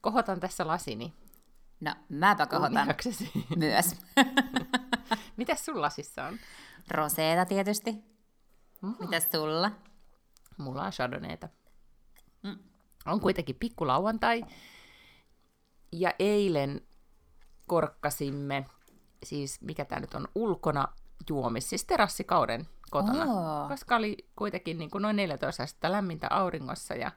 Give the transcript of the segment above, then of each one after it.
Kohotan tässä lasini. No, mäpä kohotan Kunniaksesi. myös. Mitäs sun lasissa on? Roseeta tietysti. Mhm. Mitäs sulla? Mulla on chardonnayta. Mm. On kuitenkin pikkulauantai. Ja eilen korkkasimme, siis mikä tämä nyt on, ulkona juomis, siis terassikauden kotona. Oo. Koska oli kuitenkin niin kuin noin 14 astetta lämmintä auringossa ja,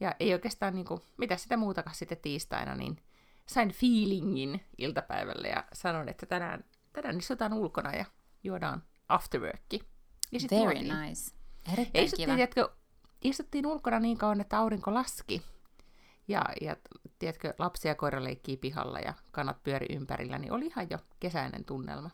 ja ei oikeastaan, niin kuin, mitä sitä muutakaan sitten tiistaina, niin sain feelingin iltapäivällä ja sanoin, että tänään, tänään istutaan ulkona ja juodaan afterworkki. Ja sit Very juotiin. nice. Ja Erittäin istuttiin, kiva. tiedätkö, istuttiin ulkona niin kauan, että aurinko laski. Ja, ja tiedätkö, lapsia ja koira leikkii pihalla ja kanat pyöri ympärillä, niin oli ihan jo kesäinen tunnelma.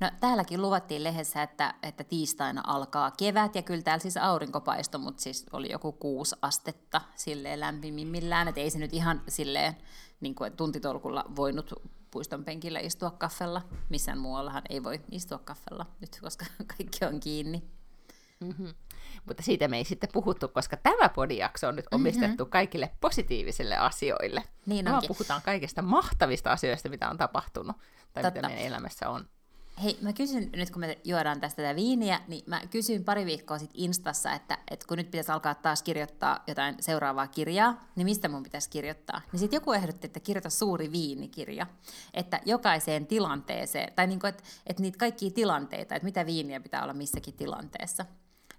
No täälläkin luvattiin lehdessä, että, että tiistaina alkaa kevät, ja kyllä täällä siis aurinko paistoi, mutta siis oli joku kuusi astetta silleen lämpimimmillään, että ei se nyt ihan silleen niin kuin tuntitolkulla voinut puiston penkillä istua kaffella. Missään muuallahan ei voi istua kaffella nyt, koska kaikki on kiinni. Mutta siitä me ei sitten puhuttu, koska tämä podijakso on nyt omistettu mm-hmm. kaikille positiivisille asioille. Niin vaan onkin. puhutaan kaikista mahtavista asioista, mitä on tapahtunut tai Totta. mitä meidän elämässä on. Hei, mä kysyn, nyt kun me juodaan tästä tätä viiniä, niin mä kysyin pari viikkoa sitten Instassa, että, että kun nyt pitäisi alkaa taas kirjoittaa jotain seuraavaa kirjaa, niin mistä mun pitäisi kirjoittaa? Niin sitten joku ehdotti, että kirjoita suuri viinikirja, että jokaiseen tilanteeseen, tai niin kuin, että, että niitä kaikkia tilanteita, että mitä viiniä pitää olla missäkin tilanteessa.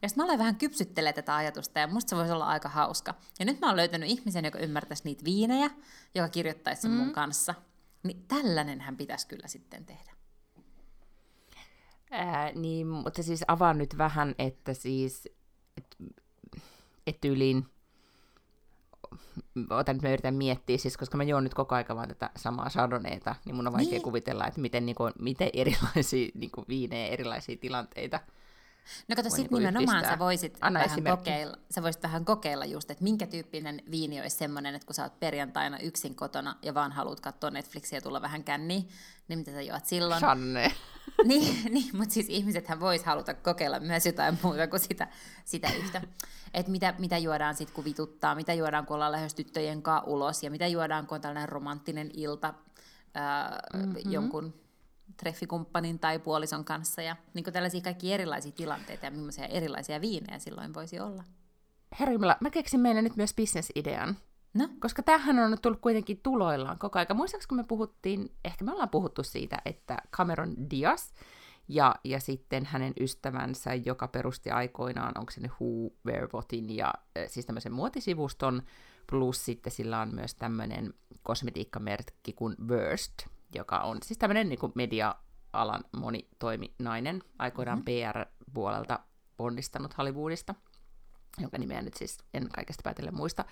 Ja sitten mä olen vähän kypsyttelee tätä ajatusta, ja musta se voisi olla aika hauska. Ja nyt mä oon löytänyt ihmisen, joka ymmärtäisi niitä viinejä, joka kirjoittaisi sen mm. mun kanssa. Niin tällainenhän pitäisi kyllä sitten tehdä. Ää, niin, mutta siis avaan nyt vähän, että siis, et, et tyyliin, otan nyt mä yritän miettiä, siis koska mä juon nyt koko aika vaan tätä samaa chardonnayta, niin mun on vaikea Niin. niin. kuvitella, että miten, niin kuin, miten erilaisia niin kuin viinejä, erilaisia tilanteita. No kato, voi sit niinku nimenomaan yhdistää. sä voisit, Anna vähän esimerkki. kokeilla, sä voisit vähän kokeilla just, että minkä tyyppinen viini olisi semmoinen, että kun sä oot perjantaina yksin kotona ja vaan haluat katsoa Netflixiä ja tulla vähän känniin, niin mitä sä juot silloin? Channe. niin, niin mutta siis ihmisethän vois haluta kokeilla myös jotain muuta kuin sitä, sitä yhtä. Että mitä, mitä juodaan sitten, kun vituttaa, mitä juodaan, kun ollaan lähes tyttöjen kanssa ulos, ja mitä juodaan, kun on tällainen romanttinen ilta ää, mm-hmm. jonkun treffikumppanin tai puolison kanssa, ja niin kuin tällaisia kaikki erilaisia tilanteita, ja millaisia erilaisia viinejä silloin voisi olla. Herra Jumala, mä keksin meille nyt myös bisnesidean. No, Koska tämähän on tullut kuitenkin tuloillaan koko aika. Muistaakseni kun me puhuttiin, ehkä me ollaan puhuttu siitä, että Cameron Diaz ja, ja sitten hänen ystävänsä, joka perusti aikoinaan, onko se ne Who, Where, Whatin, ja siis tämmöisen muotisivuston, plus sitten sillä on myös tämmöinen kosmetiikkamerkki kuin Worst, joka on siis tämmöinen niin media-alan monitoiminainen, aikoinaan mm-hmm. PR-puolelta ponnistanut Hollywoodista, jonka nimeä nyt siis en kaikesta päätellen muista.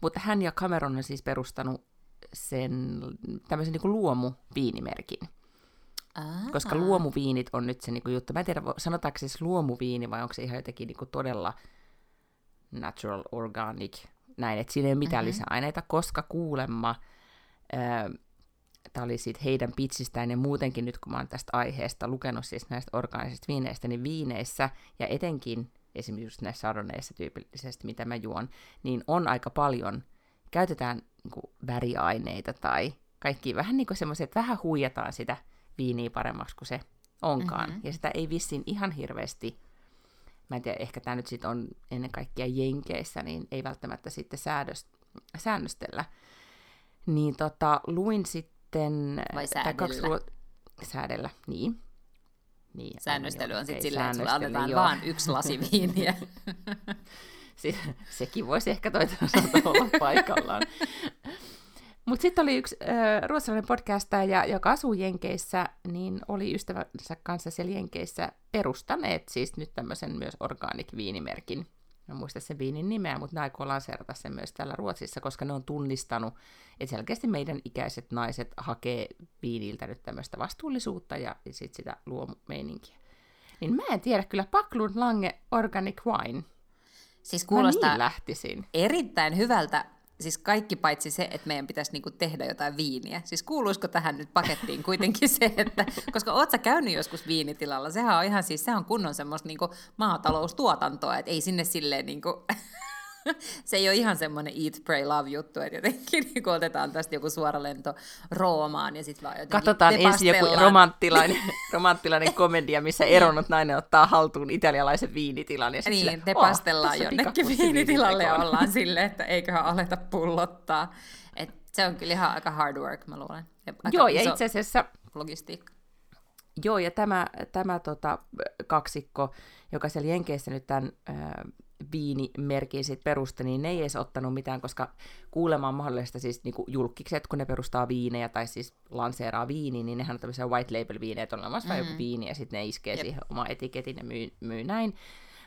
Mutta hän ja Cameron on siis perustanut sen tämmöisen niin luomuviinimerkin. Aa, Koska luomuviinit on nyt se niin kuin juttu. Mä en tiedä, sanotaanko siis luomuviini vai onko se ihan jotenkin niin kuin todella natural, organic, näin, että siinä ei ole mitään mm-hmm. lisäaineita, koska kuulemma, tämä oli siitä heidän pitsistään ja muutenkin nyt kun mä oon tästä aiheesta lukenut siis näistä orgaanisista viineistä, niin viineissä ja etenkin esimerkiksi just näissä chardonnayissa tyypillisesti, mitä mä juon, niin on aika paljon, käytetään niin kuin, väriaineita tai kaikki vähän niin kuin semmoisia, että vähän huijataan sitä viiniä paremmaksi kuin se onkaan. Mm-hmm. Ja sitä ei vissiin ihan hirveästi, mä en tiedä, ehkä tämä nyt sitten on ennen kaikkea Jenkeissä, niin ei välttämättä sitten säädöst, säännöstellä. Niin tota, luin sitten... Vai tai kaksi säädellä? luo- säädellä, niin. niin Säännöstely on sitten silleen, että säännöstely, annetaan joo. vaan yksi lasi viiniä. Se, sekin voisi ehkä toisaalta olla paikallaan. Mutta sitten oli yksi äh, ruotsalainen podcastaja, joka asuu Jenkeissä, niin oli ystävänsä kanssa siellä Jenkeissä perustaneet siis nyt tämmöisen myös organic viinimerkin en muista sen viinin nimeä, mutta ne aikoo lanseerata sen myös täällä Ruotsissa, koska ne on tunnistanut, että selkeästi meidän ikäiset naiset hakee viiniltä nyt tämmöistä vastuullisuutta ja sit sitä luomumeininkiä. Niin mä en tiedä kyllä, Paklund Lange Organic Wine. Siis Mä kuulostaa niin lähtisin. erittäin hyvältä, siis kaikki paitsi se, että meidän pitäisi niinku tehdä jotain viiniä. Siis kuuluisiko tähän nyt pakettiin kuitenkin se, että, koska oot sä käynyt joskus viinitilalla, sehän on ihan siis, sehän on kunnon semmoista niinku maataloustuotantoa, että ei sinne silleen niinku, se ei ole ihan semmoinen eat, pray, love juttu, että jotenkin niin otetaan tästä joku suora lento Roomaan ja sitten vaan jotenkin Katsotaan ensin joku tepastellaan. romanttilainen, romanttilainen komedia, missä eronut nainen ottaa haltuun italialaisen viinitilan. Ja Niin, sille, te "Oh, pastellaan jonnekin viinitilalle ja viinitekoon." ollaan silleen, että eiköhän aleta pullottaa. Et se on kyllä ihan aika hard work, mä luulen. Ja aika Joo, ja itse asiassa logistiikka. Joo, ja tämä, tämä tota, kaksikko, joka siellä Jenkeissä nyt tämän äh, viinimerkin sit perusti, niin ne ei edes ottanut mitään, koska kuulemma on mahdollista siis niinku julkikset, kun ne perustaa viinejä tai siis lanseeraa viiniä, niin nehän on tämmöisiä white label viinejä, että on olemassa mm-hmm. joku viini ja sitten ne iskee. Jep. siihen oma etiketin ja myy, myy näin.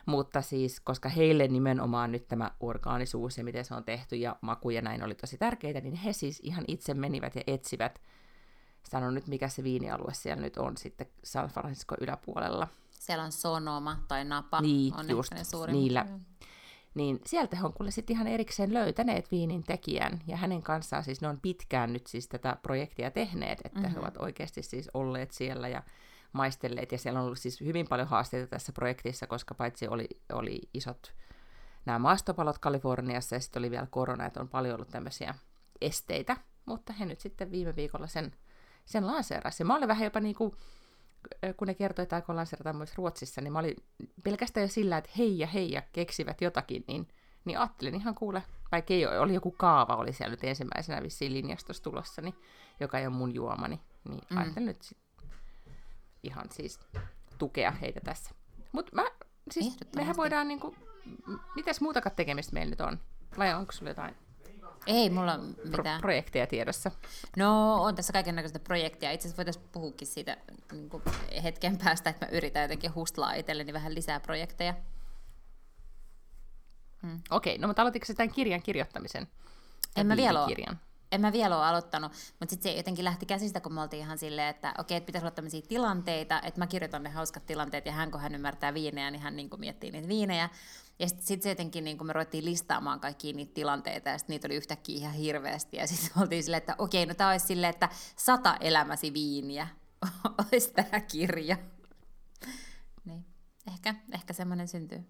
Mutta siis, koska heille nimenomaan nyt tämä orgaanisuus ja miten se on tehty ja maku ja näin oli tosi tärkeitä, niin he siis ihan itse menivät ja etsivät sanon nyt, mikä se viinialue siellä nyt on sitten San Francisco yläpuolella. Siellä on Sonoma tai Napa. Niin, on just, ne suurimmat. niillä. Niin sieltä he on kuule sitten ihan erikseen löytäneet viinin tekijän, ja hänen kanssaan siis ne on pitkään nyt siis tätä projektia tehneet, että mm-hmm. he ovat oikeasti siis olleet siellä ja maistelleet, ja siellä on ollut siis hyvin paljon haasteita tässä projektissa, koska paitsi oli, oli isot nämä maastopalot Kaliforniassa, ja sitten oli vielä korona, että on paljon ollut tämmöisiä esteitä, mutta he nyt sitten viime viikolla sen, sen lanseerasi. Mä olin vähän jopa niin kuin, kun ne kertoi, että aikoo lanseerata myös Ruotsissa, niin mä olin pelkästään jo sillä, että hei ja hei ja keksivät jotakin, niin, niin ajattelin ihan kuule, vaikka ei ole, oli joku kaava, oli siellä nyt ensimmäisenä vissiin linjastossa tulossa, niin, joka ei ole mun juomani, niin Mm. mm. ajattelin nyt sit ihan siis tukea heitä tässä. Mutta mä, siis mehän voidaan niinku, mitäs muutakaan tekemistä meillä nyt on? Vai onko sulla jotain Ei mulla ole pro- mitään. projekteja tiedossa? No, on tässä kaiken näköistä projektia. Itse asiassa voitaisiin puhukin siitä niin hetken päästä, että mä yritän jotenkin hustlaa itselleni vähän lisää projekteja. Okei, no mutta aloititko tämän kirjan kirjoittamisen? En mä vielä. Kirjan. En mä vielä ole aloittanut, mutta sitten se jotenkin lähti käsistä, kun me oltiin ihan silleen, että okei, että pitäisi olla tämmöisiä tilanteita, että mä kirjoitan ne hauskat tilanteet, ja hän, kun hän ymmärtää viinejä, niin hän niin miettii niitä viinejä. Ja sitten sit se jotenkin, niin kuin me ruvettiin listaamaan kaikkia niitä tilanteita, ja sitten niitä oli yhtäkkiä ihan hirveästi, ja sitten oltiin silleen, että okei, no tämä olisi silleen, että sata elämäsi viiniä olisi tämä kirja. Niin, ehkä, ehkä semmoinen syntyy.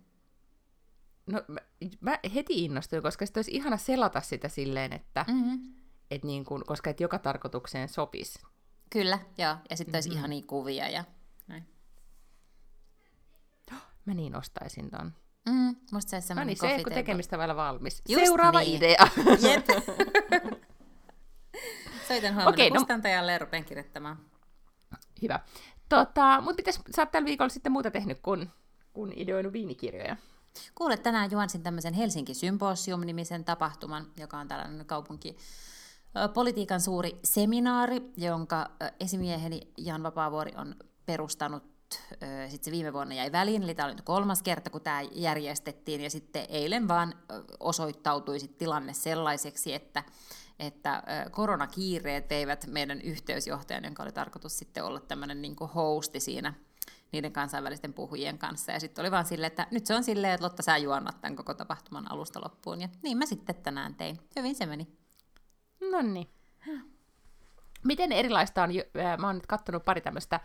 No mä, mä heti innostuin, koska sitten olisi ihana selata sitä silleen, että Mm-hmm. et niin kun, koska et joka tarkoitukseen sopisi. Kyllä, joo. Ja sitten olisi Mhm. mm-hmm. ihania kuvia ja näin. Mä niin ostaisin ton. Mm, musta se No semmoinen niin, se table. tekemistä vielä valmis. Just Seuraava niin. idea. Jep. Soitan huomenna okay, no- kustantajalle ja rupean kirjoittamaan. Hyvä. Tota, mutta mitäs sä oot tällä viikolla sitten muuta tehnyt, kun, kun ideoinut viinikirjoja? Kuule, tänään juonsin tämmöisen Helsinki Symposium-nimisen tapahtuman, joka on tällainen kaupunki politiikan suuri seminaari, jonka esimieheni Jan Vapaavuori on perustanut. Sitten se viime vuonna jäi väliin, eli tämä oli nyt kolmas kerta, kun tämä järjestettiin, ja sitten eilen vaan osoittautui sit tilanne sellaiseksi, että että koronakiireet veivät meidän yhteysjohtajan, jonka oli tarkoitus sitten olla tämmöinen niin hosti siinä niiden kansainvälisten puhujien kanssa. Ja sitten oli vaan silleen, että nyt se on silleen, että Lotta, sä juonnat tämän koko tapahtuman alusta loppuun. Ja niin mä sitten tänään tein. Hyvin se meni. No niin. Miten erilaista on, ää, mä oon nyt kattonut pari tämmöistä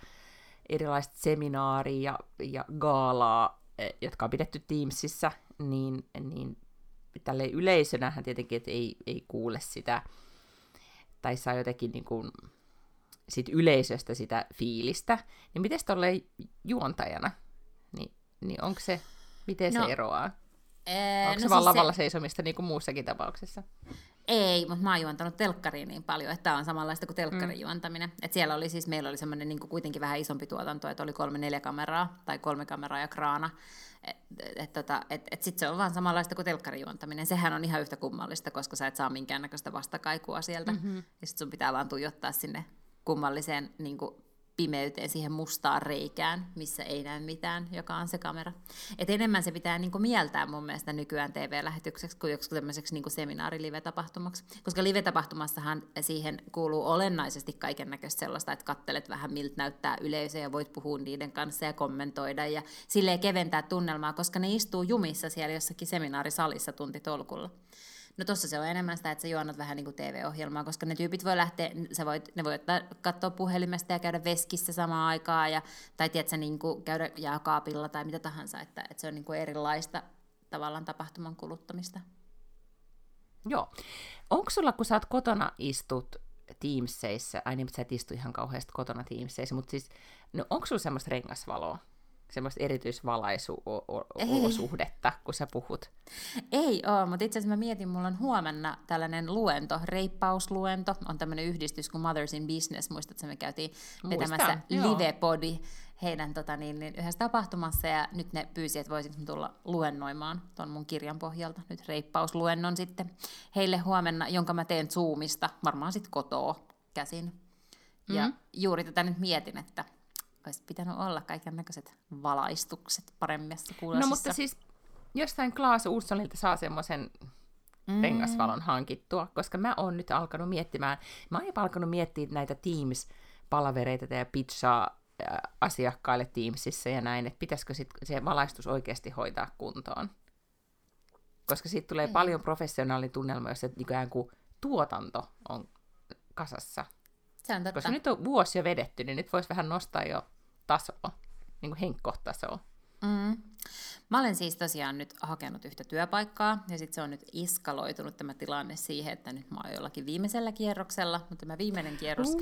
erilaista seminaaria ja, ja gaalaa, eh, jotka on pidetty Teamsissa, niin, niin tälle yleisönähän tietenkin, että ei, ei kuule sitä, tai saa jotenkin niin kuin, sit yleisöstä sitä fiilistä, niin miten tolleen juontajana, niin, niin onko se, miten No, se eroaa? Ee, Onko se vaan lavalla seisomista niin kuin muussakin tapauksessa? Ei, mutta mä oon juontanut telkkariin niin paljon, että tämä on samanlaista kuin telkkarin mm. juontaminen. Et siellä oli siis, meillä oli semmoinen niin kuitenkin vähän isompi tuotanto, että oli kolme neljä kameraa, tai kolme kameraa ja kraana. Et, et, tota, et, et sit se on vaan samanlaista kuin telkkarin juontaminen. Sehän on ihan yhtä kummallista, koska sä et saa minkäännäköistä vastakaikua sieltä. Mm-hmm. Ja sit sun pitää vaan tuijottaa sinne kummalliseen niin kuin pimeyteen, siihen mustaan reikään, missä ei näy mitään, joka on se kamera. Et enemmän se pitää niin kuin mieltää mun mielestä nykyään TV-lähetykseksi kuin joku tämmöiseksi niin seminaari-live-tapahtumaksi. Koska live-tapahtumassahan siihen kuuluu olennaisesti kaiken näköistä sellaista, että kattelet vähän miltä näyttää yleisö ja voit puhua niiden kanssa ja kommentoida ja silleen keventää tunnelmaa, koska ne istuu jumissa siellä jossakin seminaarisalissa tuntitolkulla. No tossa se on enemmän sitä, että sä juonat vähän niin kuin TV-ohjelmaa, koska ne tyypit voi lähteä, sä voit, ne voi katsoa puhelimesta ja käydä veskissä samaan aikaan, ja, tai tiedätkö, niin kuin käydä jääkaapilla tai mitä tahansa, että, että se on niin kuin erilaista tavallaan tapahtuman kuluttamista. Joo. Onko sulla, kun sä oot kotona istut Teamseissä, ai niin, sä et istu ihan kauheasti kotona Teamseissä, mutta siis, no onko sulla semmoista rengasvaloa? Semmoista erityisvalaisuolosuhdetta, kun sä puhut? Ei ole, mutta itse asiassa mä mietin, mulla on huomenna tällainen luento, reippausluento, on tämmöinen yhdistys kuin Mothers in Business, muistatko, me käytiin vetämässä livepodi heidän tota, niin, niin, yhdessä tapahtumassa, ja nyt ne pyysi, että voisinko tulla luennoimaan tuon mun kirjan pohjalta, nyt reippausluennon sitten heille huomenna, jonka mä teen Zoomista, varmaan sitten kotoa käsin. Ja mm-hmm. juuri tätä nyt mietin, että olisi pitänyt olla kaiken näköiset valaistukset paremmissa kuulosissa. No mutta siis jostain Klaas Uussolilta saa semmoisen mm. rengasvalon hankittua, koska mä oon nyt alkanut miettimään, mä oon alkanut miettiä näitä Teams-palavereita ja pizzaa asiakkaille Teamsissa ja näin, että pitäisikö sit se valaistus oikeasti hoitaa kuntoon. Koska siitä tulee Ei. paljon professionaalitunnelma, jos se ikään kuin tuotanto on kasassa. Se on totta. Koska nyt on vuosi jo vedetty, niin nyt voisi vähän nostaa jo tasoa, niin kuin henkkohtasoa. Mm. Mä olen siis tosiaan nyt hakenut yhtä työpaikkaa, ja sitten se on nyt iskaloitunut tämä tilanne siihen, että nyt mä oon jollakin viimeisellä kierroksella, mutta tämä viimeinen kierros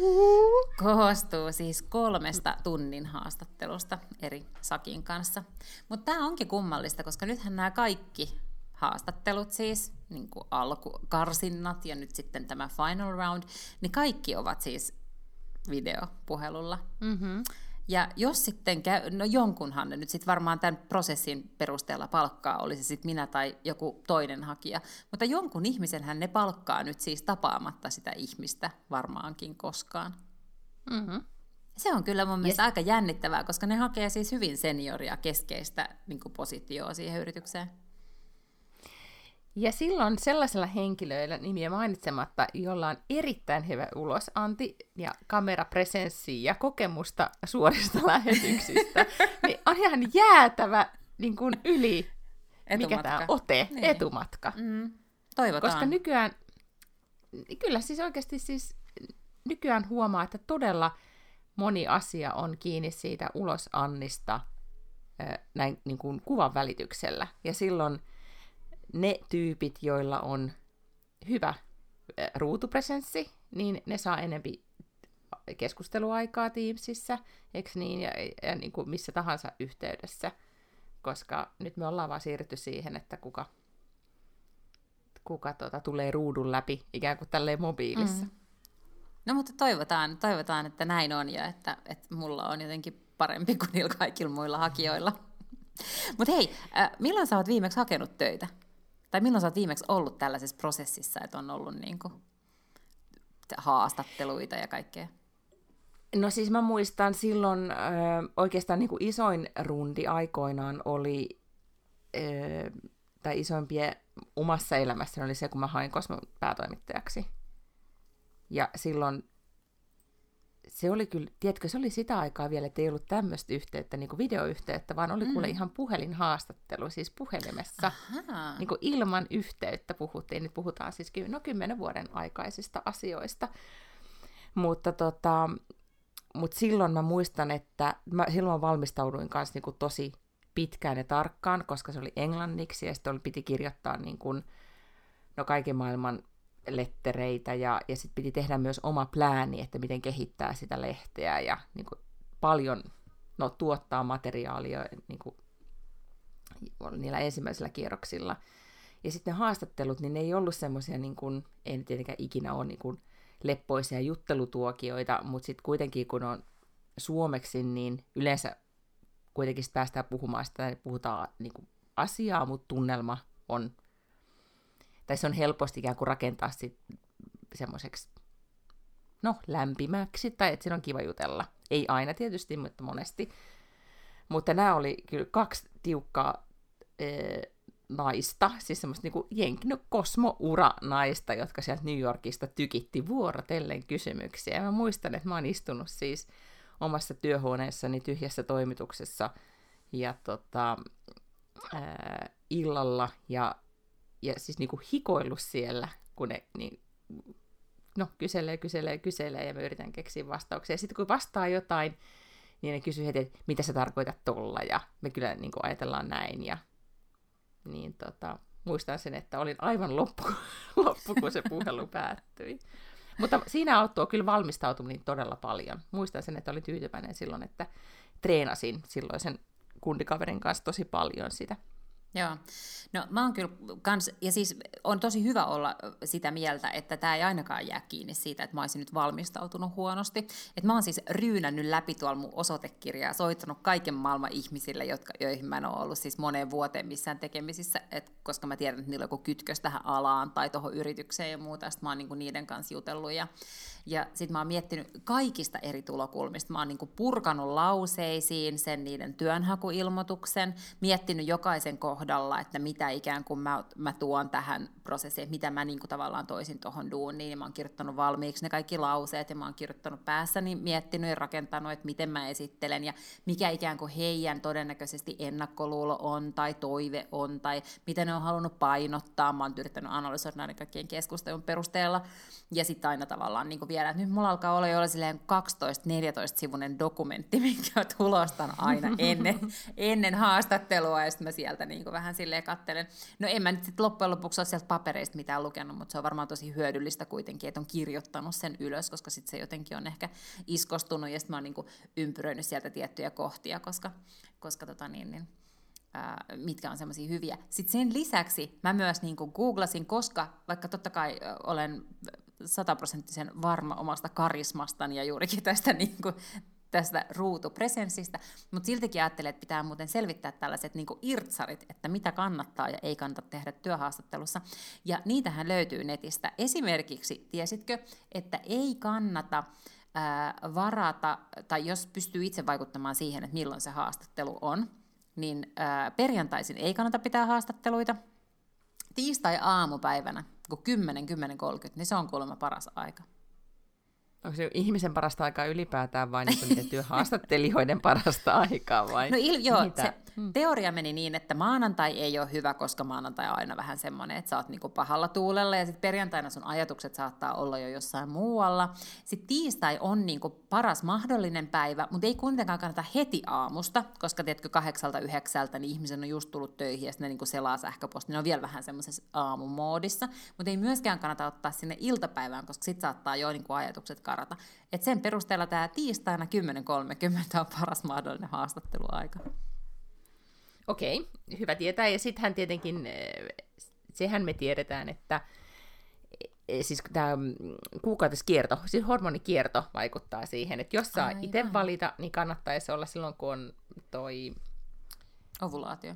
koostuu siis kolmesta tunnin haastattelusta eri Sakin kanssa. Mutta tämä onkin kummallista, koska nythän nämä kaikki haastattelut siis, niin kuin alkukarsinnat ja nyt sitten tämä final round, niin kaikki ovat siis videopuhelulla. Mm-hmm. Ja jos sitten käy, no jonkunhan ne nyt sitten varmaan tämän prosessin perusteella palkkaa, olisi sitten minä tai joku toinen hakija, mutta jonkun ihmisenhän ne palkkaa nyt siis tapaamatta sitä ihmistä varmaankin koskaan. Mm-hmm. Se on kyllä mun mielestä yes. aika jännittävää, koska ne hakee siis hyvin senioria keskeistä niin positioa siihen yritykseen. Ja silloin sellaisella henkilöillä nimiä mainitsematta, jolla on erittäin hyvä ulosanti ja kamerapresenssi ja kokemusta suorista lähetyksistä, niin on ihan jäätävä niin kuin yli, etumatka. mikä tämä ote, niin. etumatka. Mm. Toivotaan. Koska nykyään, kyllä siis oikeasti siis nykyään huomaa, että todella moni asia on kiinni siitä ulosannista näin niin kuin kuvan välityksellä. Ja silloin ne tyypit, joilla on hyvä ruutupresenssi, niin ne saa enempi keskusteluaikaa Teamsissa, eikö niin, ja, ja niin kuin missä tahansa yhteydessä, koska nyt me ollaan vaan siirrytty siihen, että kuka, kuka tuota, tulee ruudun läpi ikään kuin tälleen mobiilissa. Mm. No mutta toivotaan, toivotaan, että näin on ja että, että mulla on jotenkin parempi kuin niillä kaikilla muilla hakijoilla. Mutta hei, äh, milloin sä oot viimeksi hakenut töitä? Tai milloin sä oot viimeksi ollut tällaisessa prosessissa, että on ollut niin kuin haastatteluita ja kaikkea? No siis mä muistan silloin ö, oikeastaan niin kuin isoin rundi aikoinaan oli, ö, tai isoimpia omassa elämässäni oli se, kun mä hain Kosmon päätoimittajaksi. Ja silloin se oli kyllä, tiedätkö, se oli sitä aikaa vielä, että ei ollut tämmöistä yhteyttä, niin kuin videoyhteyttä, vaan oli mm. kuule ihan puhelinhaastattelu, siis puhelimessa. Niin kuin ilman yhteyttä puhuttiin, nyt puhutaan siis no kymmenen vuoden aikaisista asioista. Mutta tota, mut silloin mä muistan, että mä silloin valmistauduin kanssa niin kuin tosi pitkään ja tarkkaan, koska se oli englanniksi ja sitten oli, piti kirjoittaa niin kuin, no kaiken maailman lettereitä ja, ja sitten piti tehdä myös oma plääni, että miten kehittää sitä lehteä ja niin kuin, paljon no, tuottaa materiaalia niin kuin, niillä ensimmäisillä kierroksilla. Ja sitten ne haastattelut, niin ne ei ollut semmoisia, niin kuin, en tietenkään ikinä ole niin kuin, leppoisia juttelutuokioita, mutta sitten kuitenkin kun on suomeksi, niin yleensä kuitenkin päästään puhumaan sitä, puhutaan niin kuin, asiaa, mutta tunnelma on tai se on helposti ikään kuin rakentaa semmoiseksi, no, lämpimäksi, tai että siinä on kiva jutella. Ei aina tietysti, mutta monesti. Mutta nämä oli kyllä kaksi tiukkaa ee, naista, siis semmoista niinku jenk, no, kosmoura-naista, jotka sieltä New Yorkista tykitti vuorotellen kysymyksiä. Ja mä muistan, että mä oon istunut siis omassa työhuoneessani tyhjässä toimituksessa ja tota, ää, illalla ja, ja siis niinku hikoillut siellä, kun ne niin, no, kyselee, kyselee, kyselee ja mä yritän keksiä vastauksia. Ja sitten kun vastaa jotain, niin ne kysyy heti, että mitä sä tarkoitat tolla, ja me kyllä niin kuin ajatellaan näin, ja niin tota, muistan sen, että olin aivan loppu, loppu kun se puhelu päättyi. Mutta siinä auttoi kyllä valmistautuminen todella paljon. Muistan sen, että olin tyytyväinen silloin, että treenasin silloisen kundikaverin kanssa tosi paljon sitä. Joo. No mä oon kyllä kans, ja siis on tosi hyvä olla sitä mieltä, että tämä ei ainakaan jää kiinni siitä, että mä olisin nyt valmistautunut huonosti. Että mä oon siis ryynännyt läpi tuolla mun osoitekirjaa, soittanut kaiken maailman ihmisille, jotka, joihin mä en ole ollut siis moneen vuoteen missään tekemisissä, et, koska mä tiedän, että niillä on joku kytkös tähän alaan tai tuohon yritykseen ja muuta, sitten mä oon niinku niiden kanssa jutellut ja ja sitten mä oon miettinyt kaikista eri tulokulmista. Mä oon niinku purkanut lauseisiin sen niiden työnhakuilmoituksen, miettinyt jokaisen kohdalla, että mitä ikään kuin mä, mä tuon tähän prosessiin, mitä mä niinku tavallaan toisin tuohon duuniin. Ja mä oon kirjoittanut valmiiksi ne kaikki lauseet ja mä oon kirjoittanut päässäni, miettinyt ja rakentanut, että miten mä esittelen ja mikä ikään kuin heidän todennäköisesti ennakkoluulo on tai toive on tai mitä ne on halunnut painottaa. Mä oon yrittänyt analysoida näiden kaikkien keskustelun perusteella ja sitten aina tavallaan niin vielä, että nyt mulla alkaa olla jo silleen 12-14 sivunen dokumentti, minkä tulostan aina ennen, ennen haastattelua, ja sitten mä sieltä niin vähän silleen kattelen. No en mä nyt sitten loppujen lopuksi ole sieltä papereista mitään lukenut, mutta se on varmaan tosi hyödyllistä kuitenkin, että on kirjoittanut sen ylös, koska sitten se jotenkin on ehkä iskostunut, ja sitten mä oon niin ympyröinyt sieltä tiettyjä kohtia, koska, koska tota niin, niin mitkä on semmoisia hyviä. Sitten sen lisäksi mä myös niin googlasin, koska vaikka totta kai olen sataprosenttisen varma omasta karismastani ja juurikin tästä, niin kuin, tästä ruutupresenssistä, mutta siltikin ajattelen, että pitää muuten selvittää tällaiset niin irtsarit, että mitä kannattaa ja ei kannata tehdä työhaastattelussa. Ja niitähän löytyy netistä. Esimerkiksi, tiesitkö, että ei kannata ää, varata, tai jos pystyy itse vaikuttamaan siihen, että milloin se haastattelu on, niin ää, perjantaisin ei kannata pitää haastatteluita. Tiistai-aamupäivänä kun 10, 10, 30, niin se on kuulemma paras aika. Onko se ihmisen parasta aikaa ylipäätään vai niin niiden työhaastattelijoiden parasta aikaa? Vai? No il, joo, Mitä? se hmm. teoria meni niin, että maanantai ei ole hyvä, koska maanantai on aina vähän semmoinen, että sä oot niinku pahalla tuulella ja sitten perjantaina sun ajatukset saattaa olla jo jossain muualla. Sitten tiistai on niinku paras mahdollinen päivä, mutta ei kuitenkaan kannata heti aamusta, koska tiedätkö kahdeksalta yhdeksältä niin ihmisen on just tullut töihin ja sitten ne niinku selaa sähköposti, ne on vielä vähän semmoisessa aamumoodissa, mutta ei myöskään kannata ottaa sinne iltapäivään, koska sitten saattaa jo niinku ajatukset karata. Et sen perusteella tämä tiistaina 10.30 on paras mahdollinen haastatteluaika. Okei, hyvä tietää. Ja sittenhän tietenkin, eh, sehän me tiedetään, että eh, siis tämä mm, kuukautiskierto, siis hormonikierto vaikuttaa siihen, että jos saa itse valita, niin kannattaisi olla silloin, kun on toi... Ovulaatio.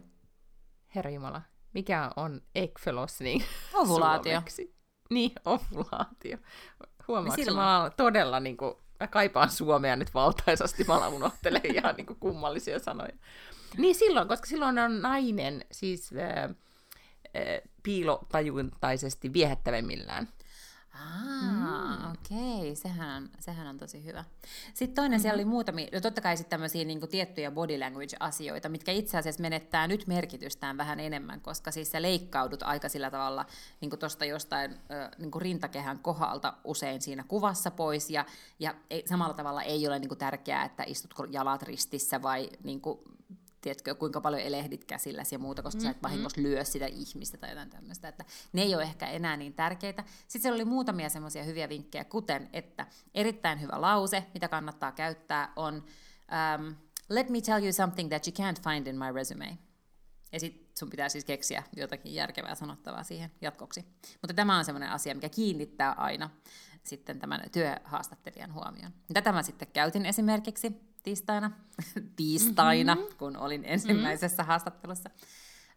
Herra Jumala, mikä on ekfelos, niin Ovulaatio. Suomeksi? Niin, ovulaatio. Huomaatko, niin mä olen todella, niin kuin, mä kaipaan suomea nyt valtaisasti, mä unohtelen ihan niin kuin kummallisia sanoja. Niin silloin, koska silloin on nainen siis äh, äh, piilotajuntaisesti viehättävimmillään. Ah, mm. okei, okay. sehän, sehän on tosi hyvä. Sitten toinen, mm-hmm. siellä oli muutamia, no totta kai sitten tämmöisiä niin tiettyjä body language-asioita, mitkä itse asiassa menettää nyt merkitystään vähän enemmän, koska siis sä leikkaudut aika sillä tavalla niin tuosta jostain niin rintakehän kohdalta usein siinä kuvassa pois, ja, ja ei, samalla tavalla ei ole niin tärkeää, että istutko jalat ristissä vai niin kuin, tiedätkö, kuinka paljon elehdit käsilläsi ja muuta, koska mm-hmm. sä et mm-hmm. vahingossa lyö sitä ihmistä tai jotain tämmöistä, että ne ei ole ehkä enää niin tärkeitä. Sitten siellä oli muutamia semmoisia hyviä vinkkejä, kuten, että erittäin hyvä lause, mitä kannattaa käyttää, on um, Let me tell you something that you can't find in my resume. Ja sitten sun pitää siis keksiä jotakin järkevää sanottavaa siihen jatkoksi. Mutta tämä on semmoinen asia, mikä kiinnittää aina sitten tämän työhaastattelijan huomioon. Tätä mä sitten käytin esimerkiksi tiistaina, tiistaina, mm-hmm. kun olin ensimmäisessä mm-hmm. haastattelussa.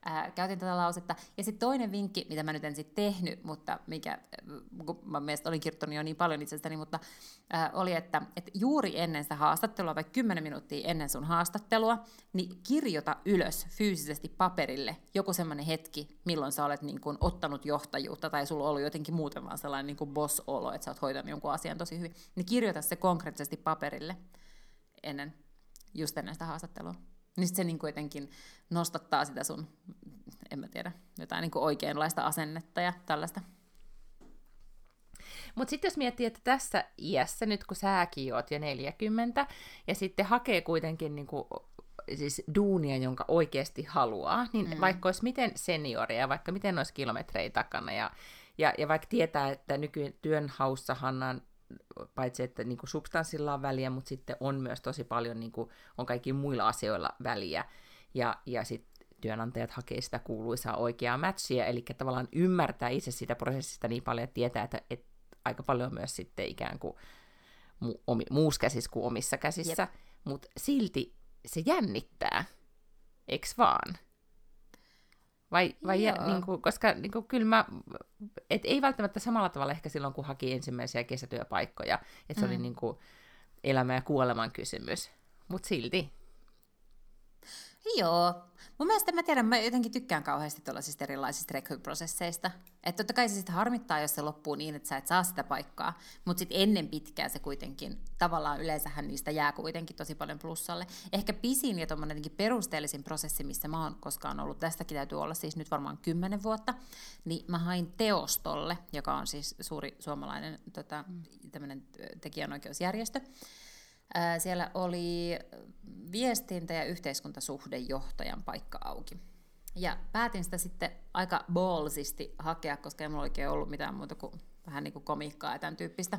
ää, käytin tätä lausetta. Ja sitten toinen vinkki, mitä mä nyt en sitten tehnyt, mutta mikä, kun mä mielestä olin kirjoittanut jo niin paljon itsestäni, mutta ää, oli, että, että juuri ennen sitä haastattelua, vaikka 10 minuuttia ennen sun haastattelua, niin kirjoita ylös fyysisesti paperille joku semmoinen hetki, milloin sä olet niin kuin ottanut johtajuutta tai sulla on ollut jotenkin muuten vaan sellainen niin kuin boss-olo, että sä oot hoitanut jonkun asian tosi hyvin, niin kirjoita se konkreettisesti paperille ennen, just ennen sitä haastattelua. Niin se niin jotenkin nostattaa sitä sun, en mä tiedä, jotain niin oikeanlaista asennetta ja tällaista. Mutta sitten jos miettii, että tässä iässä, nyt kun säkin oot jo 40, ja sitten hakee kuitenkin niin kuin, siis duunia, jonka oikeasti haluaa, niin mm. vaikka olisi miten senioria, vaikka miten olisi kilometrejä takana, ja, ja, ja vaikka tietää, että nykyään työnhaussahan on paitsi että niin kuin substanssilla on väliä, mutta sitten on myös tosi paljon niin kuin, on kaikki muilla asioilla väliä. Ja, ja sitten työnantajat hakee sitä kuuluisaa oikeaa matchia, eli tavallaan ymmärtää itse sitä prosessista niin paljon, että tietää, että, että aika paljon myös sitten ikään kuin mu, omi, muus käsissä kuin omissa käsissä, mutta silti se jännittää, eks vaan? Vai, vai ja, niin kuin, koska niin kuin, kyllä mä, et ei välttämättä samalla tavalla ehkä silloin, kun haki ensimmäisiä kesätyöpaikkoja, että se mm. oli niin kuin, elämä ja kuoleman kysymys, mutta silti Joo. Mun mielestä mä tiedän, mä jotenkin tykkään kauheasti tuollaisista erilaisista rekryprosesseista. Että totta kai se sitten harmittaa, jos se loppuu niin, että sä et saa sitä paikkaa, mutta sitten ennen pitkää se kuitenkin, tavallaan yleensähän niistä jää kuitenkin tosi paljon plussalle. Ehkä pisin ja tuommoinen jotenkin perusteellisin prosessi, missä mä oon koskaan ollut, tästäkin täytyy olla siis nyt varmaan kymmenen vuotta, niin mä hain Teostolle, joka on siis suuri suomalainen tota, tekijänoikeusjärjestö, siellä oli viestintä- ja yhteiskuntasuhdejohtajan paikka auki. Ja päätin sitä sitten aika ballsisti hakea, koska ei mulla oikein ollut mitään muuta kuin vähän niin kuin komiikkaa ja tämän tyyppistä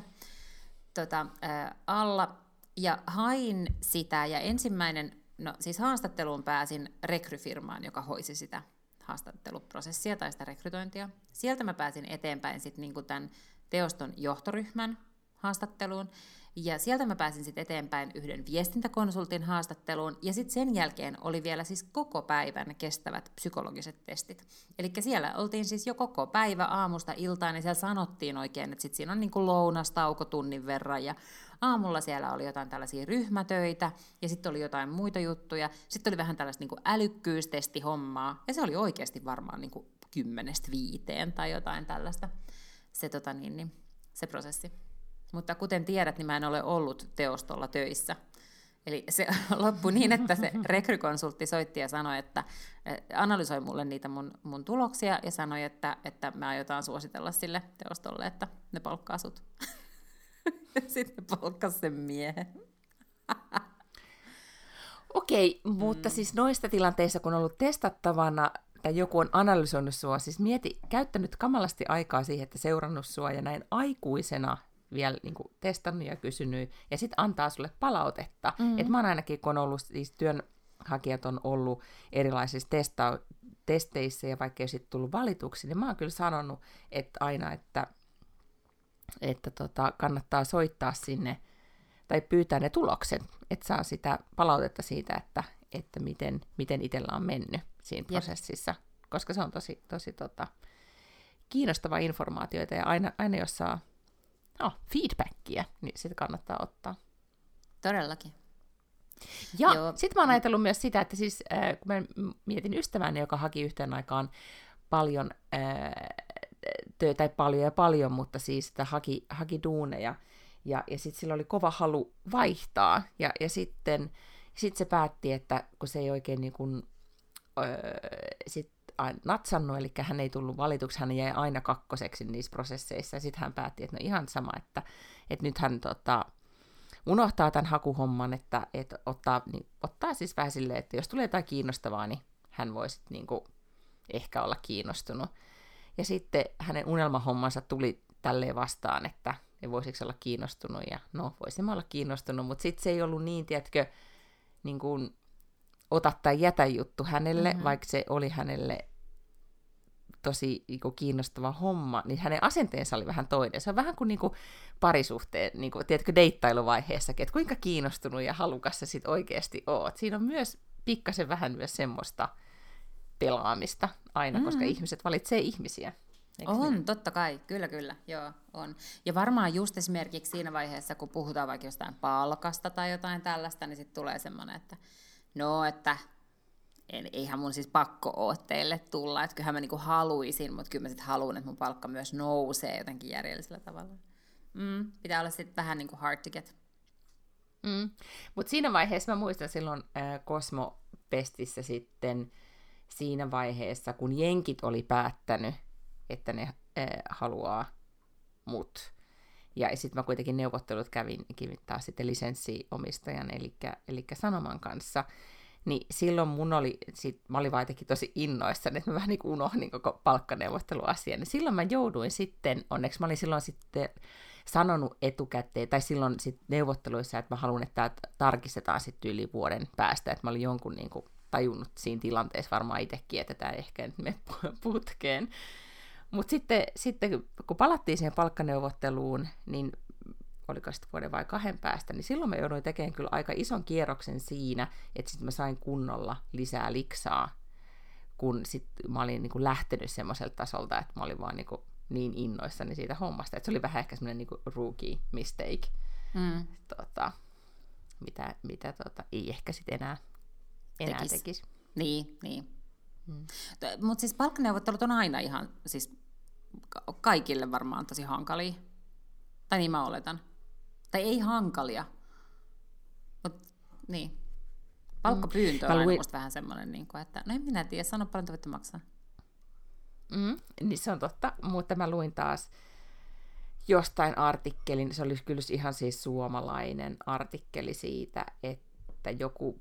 tota, ää, alla. Ja hain sitä, ja ensimmäinen, no siis haastatteluun pääsin rekryfirmaan, joka hoisi sitä haastatteluprosessia tai sitä rekrytointia. Sieltä mä pääsin eteenpäin sitten niin tämän teoston johtoryhmän haastatteluun. Ja sieltä mä pääsin sitten eteenpäin yhden viestintäkonsultin haastatteluun, ja sitten sen jälkeen oli vielä siis koko päivän kestävät psykologiset testit. Eli siellä oltiin siis jo koko päivä aamusta iltaan, ja siellä sanottiin oikein, että sitten siinä on niinku lounastauko tunnin verran, ja aamulla siellä oli jotain tällaisia ryhmätöitä, ja sitten oli jotain muita juttuja, sitten oli vähän tällaista niinku älykkyystesti-hommaa, ja se oli oikeasti varmaan niinku kymmenestä viiteen tai jotain tällaista, se, tota niin, niin, se prosessi. Mutta kuten tiedät, niin mä en ole ollut teostolla töissä. Eli se loppui niin, että se rekrykonsultti soitti ja sanoi, että analysoi mulle niitä mun, mun tuloksia ja sanoi, että, että me aiotaan suositella sille teostolle, että ne palkkaa sut. Sitten palkkas sen miehen. Okei, okay, mutta mm. siis noista tilanteissa, kun on ollut testattavana tai joku on analysoinut sua, siis mieti, käyttänyt kamalasti aikaa siihen, että seurannut sua ja näin aikuisena vielä niin kuin, testannut ja kysynyt, ja sitten antaa sulle palautetta. Mm-hmm. Et mä oon ainakin, kun on ollut, siis työnhakijat on ollut erilaisissa testa- testeissä, ja vaikka ei sitten tullut valituksi, niin mä oon kyllä sanonut, että aina, että, että tota, kannattaa soittaa sinne, tai pyytää ne tulokset, että saa sitä palautetta siitä, että, että miten, miten itsellä on mennyt siinä prosessissa, Jep. koska se on tosi, tosi tota, kiinnostava informaatioita, ja aina, aina jos saa no, feedbackia, niin sitä kannattaa ottaa. Todellakin. Ja sitten mä oon ajatellut myös sitä, että siis äh, kun mä mietin ystäväni, joka haki yhteen aikaan paljon äh, töitä, tai paljon ja paljon, mutta siis että haki, haki duuneja, ja, ja sitten sillä oli kova halu vaihtaa, ja, ja sitten sit se päätti, että kun se ei oikein niin kuin, öö, sit natsannut, eli hän ei tullut valituksi, hän jäi aina kakkoseksi niissä prosesseissa, ja sitten hän päätti, että no ihan sama, että, että nyt hän tota, unohtaa tämän hakuhomman, että, että ottaa, niin, ottaa siis vähän silleen, että jos tulee jotain kiinnostavaa, niin hän voisi niin kuin, ehkä olla kiinnostunut. Ja sitten hänen unelmahommansa tuli tälleen vastaan, että ja voisiko olla kiinnostunut, ja no, voisimme olla kiinnostunut, mutta sitten se ei ollut niin, tiedätkö, niin kuin, ota tai jätä juttu hänelle, mm-hmm. vaikka se oli hänelle tosi niin kuin, kiinnostava homma, niin hänen asenteensa oli vähän toinen. Se on vähän kuin, niin kuin parisuhteen, niin kuin, tiedätkö, deittailuvaiheessakin, että kuinka kiinnostunut ja halukas sä sit oikeasti oot. Siinä on myös pikkasen vähän myös semmoista pelaamista aina, mm. koska ihmiset valitsee ihmisiä. Eikö on, niin? totta kai, kyllä, kyllä, joo, on. Ja varmaan just esimerkiksi siinä vaiheessa, kun puhutaan vaikka jostain palkasta tai jotain tällaista, niin sitten tulee semmoinen, että no, että en, eihän mun siis pakko ole teille tulla, että kyllähän mä niinku haluaisin, mutta kyllä mä sitten haluan, että mun palkka myös nousee jotenkin järjellisellä tavalla. Mm, pitää olla sitten vähän niin kuin hard to get. Mm. Mutta siinä vaiheessa mä muistan silloin äh, Cosmo-pestissä sitten siinä vaiheessa, kun jenkit oli päättänyt, että ne äh, haluaa mut. Ja sitten mä kuitenkin neuvottelut kävin, taas sitten lisenssiomistajan, eli, eli Sanoman kanssa. Niin silloin mun oli, sit, mä olin vaan tosi innoissani, että mä vähän niin unohdin koko palkkaneuvotteluasian. Niin silloin mä jouduin sitten, onneksi mä olin silloin sitten sanonut etukäteen, tai silloin sit neuvotteluissa, että mä haluan, että tämä tarkistetaan sitten yli vuoden päästä, että mä olin jonkun niin kuin, tajunnut siinä tilanteessa varmaan itsekin, että tämä ehkä nyt me putkeen. Mutta sitten, sitten kun palattiin siihen palkkaneuvotteluun, niin oliko sitten vuoden vai kahden päästä, niin silloin mä jouduin tekemään kyllä aika ison kierroksen siinä, että sitten mä sain kunnolla lisää liksaa, kun sitten mä olin niin kuin lähtenyt semmoiselta tasolta, että mä olin vaan niin kuin niin innoissani siitä hommasta, että se oli vähän ehkä semmoinen niin rookie mistake, mm. tota, mitä, mitä tota, ei ehkä sitten enää, enää tekisi. tekisi. Niin, niin. Mm. Mutta siis palkkaneuvottelut on aina ihan, siis kaikille varmaan tosi hankalia. Tai niin mä oletan. Tai ei hankalia. Mutta niin. Palkkapyyntö mm. on luin... vähän semmoinen, niin kuin, että no en minä tiedä, sano paljon te voitte maksaa. Mm, niin se on totta, mutta mä luin taas jostain artikkelin, se oli kyllä ihan siis suomalainen artikkeli siitä, että joku,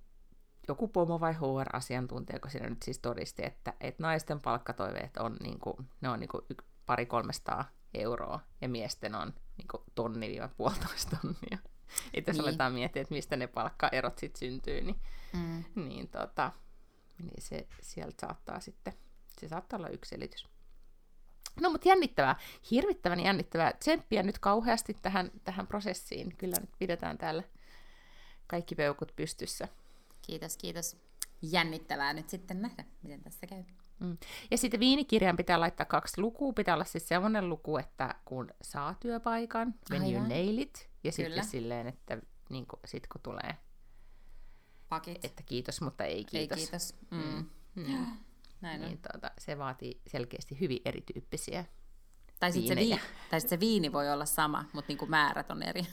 joku pomo vai HR-asiantuntija, kun siinä nyt siis todisti, että, että naisten palkkatoiveet on, niin kuin, ne on niin kuin pari kolmestaa euroa ja miesten on niin tonni-puolitoista tonnia. Että jos niin. aletaan miettiä, että mistä ne palkkaerot sitten syntyy, niin, mm. niin, tota, niin se sieltä saattaa sitten se saattaa olla yksi selitys. No, mutta jännittävää. Hirvittävän jännittävää. Tsemppiä nyt kauheasti tähän, tähän prosessiin. Kyllä nyt pidetään täällä kaikki peukut pystyssä. Kiitos, kiitos. Jännittävää nyt sitten nähdä, miten tässä käy. Mm. Ja sitten viinikirjaan pitää laittaa kaksi lukua. Pitää olla siis sellainen luku, että kun saa työpaikan, when Aivan. you nail it. Ja sitten silleen, että niin kun, sit kun tulee, Pakit. että kiitos, mutta ei kiitos. Ei kiitos. Mm. Mm. Näin niin tuota, se vaatii selkeästi hyvin erityyppisiä tai sitten se, vii, tai sit se viini voi olla sama, mutta niinku määrät on eri.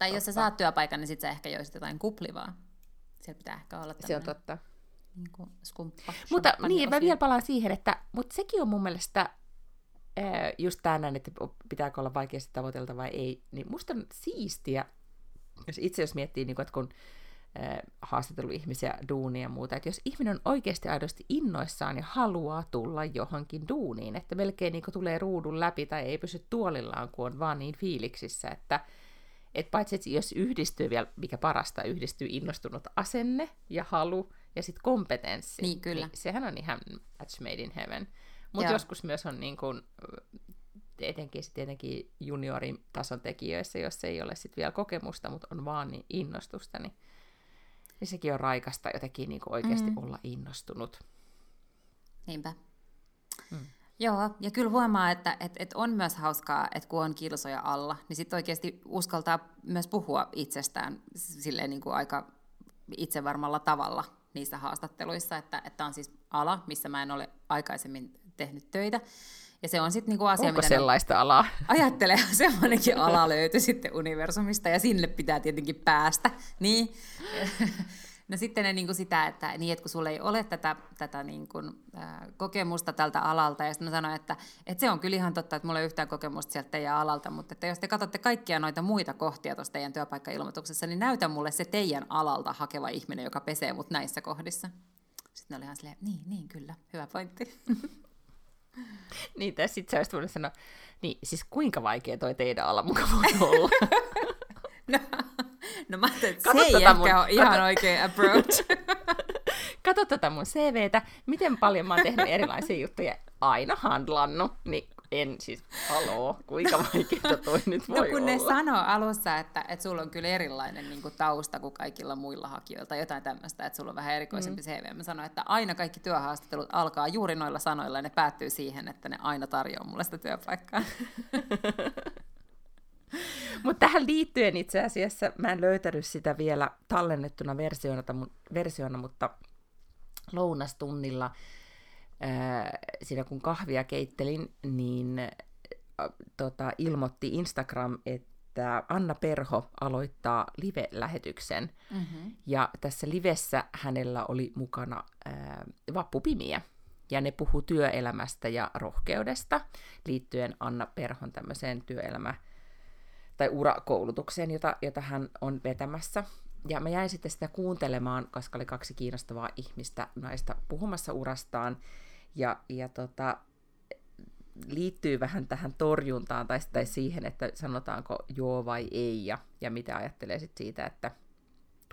Tai jos sä saat työpaikan, niin sitten sä ehkä joisit jotain kuplivaa. Siellä pitää ehkä olla Se on totta. Niin kuin skumppa. Mutta niin, mä vielä palaan siihen, että mutta sekin on mun mielestä just tänään, että pitääkö olla vaikeasti tavoitelta vai ei, niin musta on siistiä, jos itse jos miettii, niin kuin, että kun haastatellut ihmisiä duunia ja muuta, että jos ihminen on oikeasti aidosti innoissaan ja haluaa tulla johonkin duuniin, että melkein niin tulee ruudun läpi tai ei pysy tuolillaan, kun on vaan niin fiiliksissä, että et paitsi, että jos yhdistyy vielä, mikä parasta, yhdistyy innostunut asenne ja halu ja sitten kompetenssi, niin, kyllä. niin sehän on ihan match made in heaven. Mutta joskus myös on niin kuin, etenkin, tietenkin juniorin tason tekijöissä, jos ei ole sit vielä kokemusta, mutta on vaan niin innostusta, niin niin sekin on raikasta jotenkin niin oikeasti mm. olla innostunut. Niinpä. Mm. Joo, ja kyllä huomaa, että, että, että on myös hauskaa, että kun on kilsoja alla, niin sitten oikeasti uskaltaa myös puhua itsestään silleen niin kuin aika itsevarmalla tavalla niissä haastatteluissa, että, että on siis ala, missä mä en ole aikaisemmin tehnyt töitä, ja se on sitten niinku asia, Onko mitä sellaista ne... alaa? Ajattelee, semmoinenkin ala löytyi sitten universumista ja sinne pitää tietenkin päästä. Niin. No sitten ne, niin kuin sitä, että, niin, että kun sulla ei ole tätä, tätä niin kuin, äh, kokemusta tältä alalta, ja sitten mä sanoin, että, että se on kyllä ihan totta, että mulla ei ole yhtään kokemusta sieltä teidän alalta, mutta että jos te katsotte kaikkia noita muita kohtia tuossa teidän työpaikkailmoituksessa, niin näytä mulle se teidän alalta hakeva ihminen, joka pesee mut näissä kohdissa. Sitten ne oli ihan silleen, niin, niin, kyllä, hyvä pointti. niin, tai sitten sä olisit voinut sanoa, niin siis kuinka vaikea toi teidän ala muka voi olla? no, no mä ajattelin, että se ei tota mun... ehkä ole ihan Kato... oikea approach. Kato tätä mun CVtä, miten paljon mä oon tehnyt erilaisia juttuja, aina handlannut, niin en siis, haloo, kuinka vaikeaa toi nyt No voi kun ne olla. sanoo alussa, että, että sulla on kyllä erilainen niin kuin tausta kuin kaikilla muilla hakijoilla, tai jotain tämmöistä, että sulla on vähän erikoisempi mm. CV. Mä sanoin, että aina kaikki työhaastattelut alkaa juuri noilla sanoilla, ja ne päättyy siihen, että ne aina tarjoaa mulle sitä työpaikkaa. Mutta tähän liittyen itse asiassa, mä en löytänyt sitä vielä tallennettuna versiona, versiona mutta lounastunnilla, ää, siinä kun kahvia keittelin, niin ä, tota, ilmoitti Instagram, että Anna Perho aloittaa live-lähetyksen. Mm-hmm. Ja tässä livessä hänellä oli mukana ää, vappupimiä. Ja ne puhuu työelämästä ja rohkeudesta liittyen Anna Perhon tämmöiseen työelämä- tai urakoulutukseen, jota, jota hän on vetämässä. Ja mä jäin sitten sitä kuuntelemaan, koska oli kaksi kiinnostavaa ihmistä naista puhumassa urastaan. Ja, ja tota, liittyy vähän tähän torjuntaan tai, tai siihen, että sanotaanko joo vai ei ja, ja mitä ajattelee sit siitä, että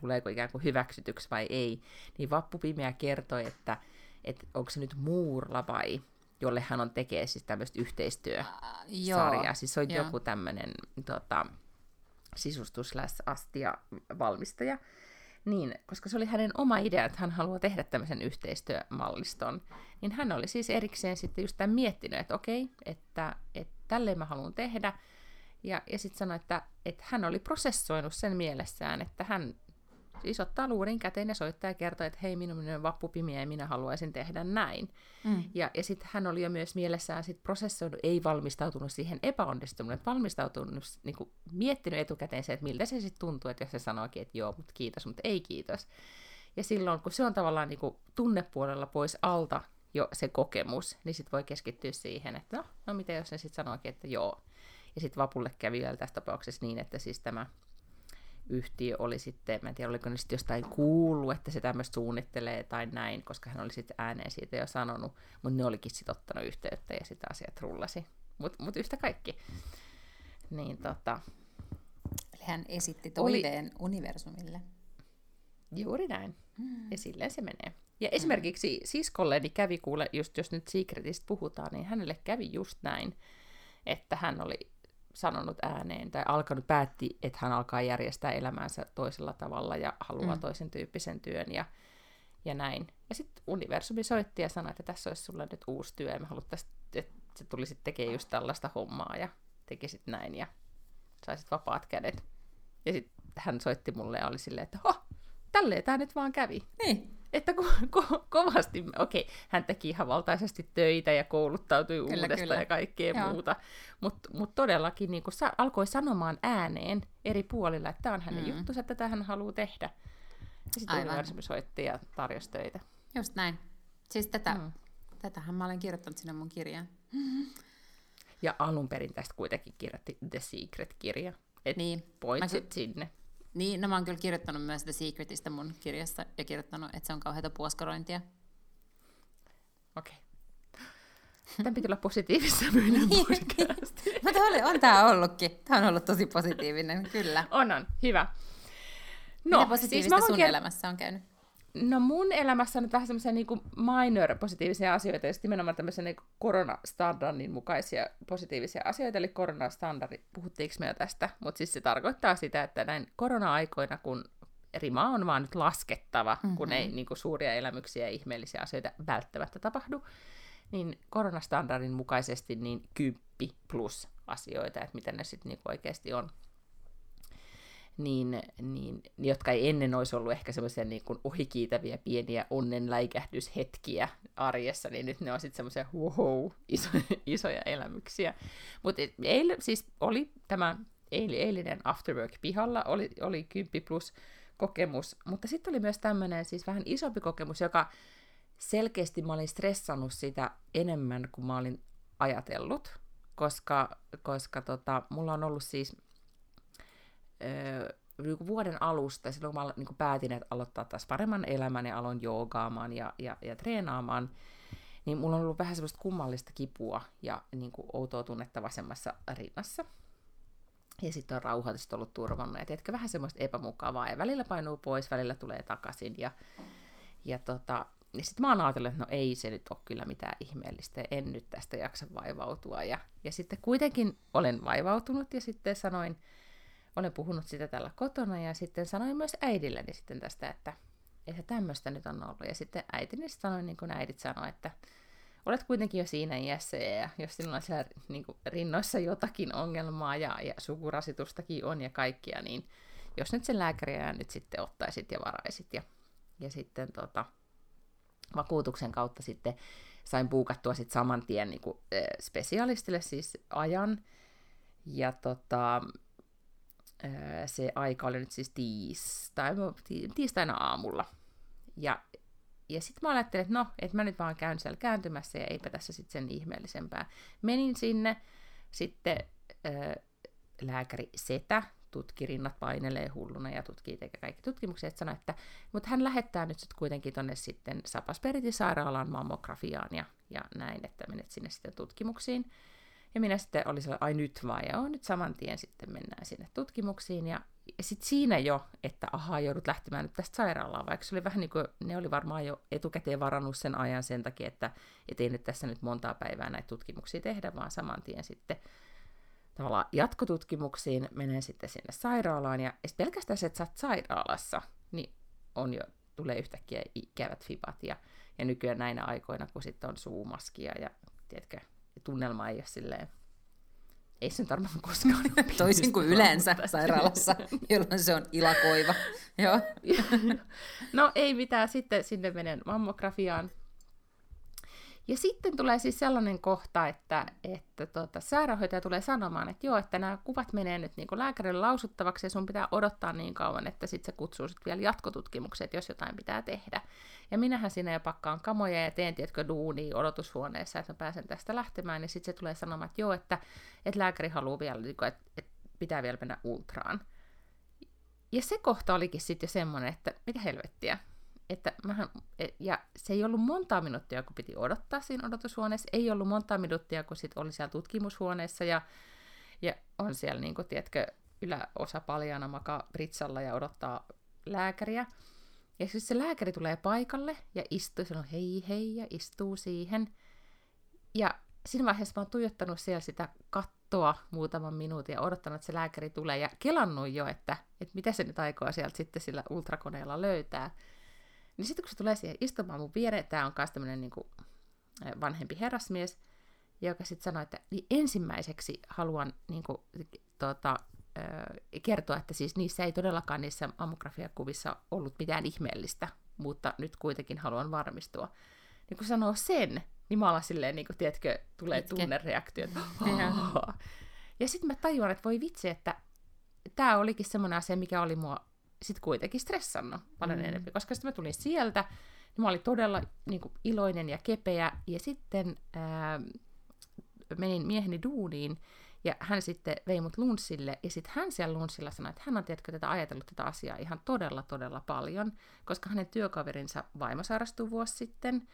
tuleeko ikään kuin hyväksytyksi vai ei. Niin Vappu Pimeä kertoi, että, että onko se nyt Muurla vai jolle hän on tekee siis tämmöistä yhteistyösarjaa. Siis se on joo. joku tämmöinen tota, sisustus astia valmistaja. Niin, koska se oli hänen oma idea, että hän haluaa tehdä tämmöisen yhteistyömalliston, niin hän oli siis erikseen sitten just tämän miettinyt, että okei, että, että tälleen mä haluan tehdä. Ja, ja sitten sanoi, että, että hän oli prosessoinut sen mielessään, että hän siis ottaa luurin käteen ja soittaa ja kertoo, että hei, minun on vappupimiä ja minä haluaisin tehdä näin. Mm. Ja, ja sitten hän oli jo myös mielessään sit prosessoinut, ei valmistautunut siihen epäonnistumiseen, valmistautunut, niin kuin, miettinyt etukäteen se, että miltä se sitten tuntuu, että jos se sanookin, että joo, mutta kiitos, mutta ei kiitos. Ja silloin, kun se on tavallaan niin kuin, tunnepuolella pois alta jo se kokemus, niin sitten voi keskittyä siihen, että no, no mitä jos ne sitten sanoikin, että joo. Ja sitten Vapulle kävi vielä tässä tapauksessa niin, että siis tämä yhtiö oli sitten, mä en tiedä oliko ne sitten jostain kuullut, että se tämmöistä suunnittelee tai näin, koska hän oli sitten ääneen siitä jo sanonut, mutta ne olikin sitten ottanut yhteyttä ja sitä asiat rullasi. Mutta mut yhtä kaikki. Niin tota, Eli hän esitti Oli- toiveen universumille. juuri näin. Ja silleen se menee. Ja esimerkiksi siskolleni kävi kuule, just jos nyt Secretistä puhutaan, niin hänelle kävi just näin, että hän oli sanonut ääneen tai alkanut päätti, että hän alkaa järjestää elämäänsä toisella tavalla ja haluaa Mm. toisen tyyppisen työn ja, ja näin. Ja sitten universumi soitti ja sanoi, että tässä olisi sulle nyt uusi työ ja me haluttaisiin, että se tulisi tekemään just tällaista hommaa ja tekisit näin ja saisit vapaat kädet. Ja sitten hän soitti mulle ja oli silleen, että ho, tälleen tämä nyt vaan kävi. Niin, Että ko- ko- kovasti, okei, hän teki ihan valtaisesti töitä ja kouluttautui Kyllä, uudestaan kyllä. ja kaikkea Joo. muuta. Mutta mut todellakin niin sa- alkoi sanomaan ääneen eri puolilla, että tämä on hänen Mm. juttunsa, että tätä hän haluaa tehdä. Ja sitten universumi soitti ja tarjosi töitä. just näin. Siis tätä, mm. Tätähän mä olen kirjoittanut sinne mun kirjaan. Ja alun perin tästä kuitenkin kirjoitti The Secret-kirja. Et Niin, point Mä ky- sinne. Niin, no mä oon kyllä kirjoittanut myös The Secretistä mun kirjassa ja kirjoittanut, että se on kauheata puoskarointia. Okei. Tämän piti olla positiivissävyinen Niin. podcast. Mutta oli, on tää ollutkin. Tää on ollut tosi positiivinen, kyllä. On, on. Hyvä. No, Mitä positiivista siis mä voin sun ker- elämässä on käynyt? No mun elämässä on nyt vähän semmoisia niin minor positiivisia asioita, ja sitten nimenomaan tämmöisiä niin koronastandardin mukaisia positiivisia asioita, eli koronastandardit, puhuttiinko me jo tästä, mutta siis se tarkoittaa sitä, että näin korona-aikoina, kun rima on vaan nyt laskettava, mm-hmm. kun ei niin kuin, suuria elämyksiä ja ihmeellisiä asioita välttämättä tapahdu, niin koronastandardin mukaisesti niin 10 plus asioita, että mitä ne sitten niin oikeasti on niin, niin, jotka ei ennen olisi ollut ehkä semmoisia niin kuin ohikiitäviä pieniä onnen läikähdyshetkiä arjessa, niin nyt ne on sitten semmoisia wow, iso, isoja elämyksiä. Mutta eilen siis oli tämä eil, eilinen Afterwork pihalla, oli, oli 10 plus kokemus, mutta sitten oli myös tämmöinen siis vähän isompi kokemus, joka selkeästi mä olin stressannut sitä enemmän kuin mä olin ajatellut, koska, koska tota, mulla on ollut siis niin vuoden alusta, silloin kun mä niin kuin päätin, että aloittaa taas paremman elämän ja aloin joogaamaan ja, ja, ja treenaamaan, niin mulla on ollut vähän semmoista kummallista kipua ja niin kuin outoa tunnetta vasemmassa rinnassa. Ja sitten on rauhallisesti ollut turvannut. Ja tiedätkö, vähän semmoista epämukavaa. Ja välillä painuu pois, välillä tulee takaisin. Ja, ja, tota, ja sitten mä oon ajatellut, että no ei se nyt ole kyllä mitään ihmeellistä, en nyt tästä jaksa vaivautua. Ja, ja sitten kuitenkin olen vaivautunut ja sitten sanoin, olen puhunut sitä tällä kotona ja sitten sanoin myös äidilleni sitten tästä, että, että tämmöistä nyt on ollut. Ja sitten äitini sanoi, niin kuin äidit sanoi, että olet kuitenkin jo siinä iässä ja jos sinulla on siellä niin kuin, rinnoissa jotakin ongelmaa ja, ja sukurasitustakin on ja kaikkia, niin jos nyt sen lääkäriä nyt sitten ottaisit ja varaisit. Ja, ja sitten tota, vakuutuksen kautta sitten sain puukattua sitten saman tien niin kuin, äh, spesialistille siis ajan. Ja tota, se aika oli nyt siis tiistai, tiistaina aamulla. Ja, ja sitten mä ajattelin, että no, että mä nyt vaan käyn siellä kääntymässä ja eipä tässä sitten sen ihmeellisempää. Menin sinne, sitten äh, lääkäri Setä tutki, rinnat painelee hulluna ja tutkii tekee kaikki tutkimukset, että sanoi, että mutta hän lähettää nyt sitten kuitenkin tonne sitten Sapasperitin sairaalaan mammografiaan ja, ja näin, että menet sinne sitten tutkimuksiin. Ja minä sitten olin sellainen, ai nyt vaan, ja nyt saman tien sitten mennään sinne tutkimuksiin. Ja, ja sitten siinä jo, että ahaa, joudut lähtemään nyt tästä sairaalaan, vaikka se oli vähän niin kuin, ne oli varmaan jo etukäteen varannut sen ajan sen takia, että et ei nyt tässä nyt montaa päivää näitä tutkimuksia tehdä, vaan saman tien sitten tavallaan jatkotutkimuksiin, menee sitten sinne sairaalaan, ja pelkästään se, että sä oot sairaalassa, niin on jo, tulee yhtäkkiä ikävät fibat, ja, ja nykyään näinä aikoina, kun sitten on suumaskia, ja tiedätkö, tunnelma ei ole silleen, ei se nyt varmaan koskaan Toisin kuin yleensä sairaalassa, jolloin se on ilakoiva. Joo. no ei mitään, sitten sinne menen mammografiaan, ja sitten tulee siis sellainen kohta, että, että tota, sairaanhoitaja tulee sanomaan, että joo, että nämä kuvat menee nyt niin lääkärille lausuttavaksi ja sun pitää odottaa niin kauan, että sitten se kutsuu sit vielä jatkotutkimukset, jos jotain pitää tehdä. Ja minähän sinne jo pakkaan kamoja ja teen, tiedätkö, duunia odotushuoneessa, että mä pääsen tästä lähtemään. Ja sitten se tulee sanomaan, että joo, että, että lääkäri haluaa vielä, niinku, että, että pitää vielä mennä ultraan. Ja se kohta olikin sitten jo semmoinen, että mitä helvettiä, että mähän, e, ja se ei ollut monta minuuttia, kun piti odottaa siinä odotushuoneessa, ei ollut monta minuuttia, kun sit oli siellä tutkimushuoneessa, ja, ja on siellä, niin kuin, tiedätkö, yläosa paljana makaa Britsalla ja odottaa lääkäriä. Ja siis se lääkäri tulee paikalle ja istuu, sanoo hei hei ja istuu siihen. Ja siinä vaiheessa mä oon tuijottanut siellä sitä kattoa muutaman minuutin ja odottanut, että se lääkäri tulee ja kelannut jo, että, että mitä se nyt aikoo sieltä sitten sillä ultrakoneella löytää. Niin sitten kun se tulee siihen istumaan mun viereen, tämä on myös tämmöinen niin vanhempi herrasmies, joka sitten sanoi, että niin ensimmäiseksi haluan niin kuin, tota, kertoa, että siis niissä ei todellakaan niissä mammografiakuvissa ollut mitään ihmeellistä, mutta nyt kuitenkin haluan varmistua. Niin kun sanoo sen, niin mä alan silleen, niin kuin, tiedätkö, tulee Itke. tunnereaktio. ja sitten mä tajuan, että voi vitsi, että tämä olikin semmoinen asia, mikä oli mua sitten kuitenkin stressannut paljon mm. enemmän, koska sitten mä tulin sieltä, niin mä olin todella niin kuin, iloinen ja kepeä, ja sitten ää, menin mieheni duuniin, ja hän sitten vei mut lunssille, ja sitten hän siellä lunssilla sanoi, että hän on tiedätkö, tätä ajatellut tätä asiaa ihan todella, todella paljon, koska hänen työkaverinsa vaimo sairastui vuosi sitten,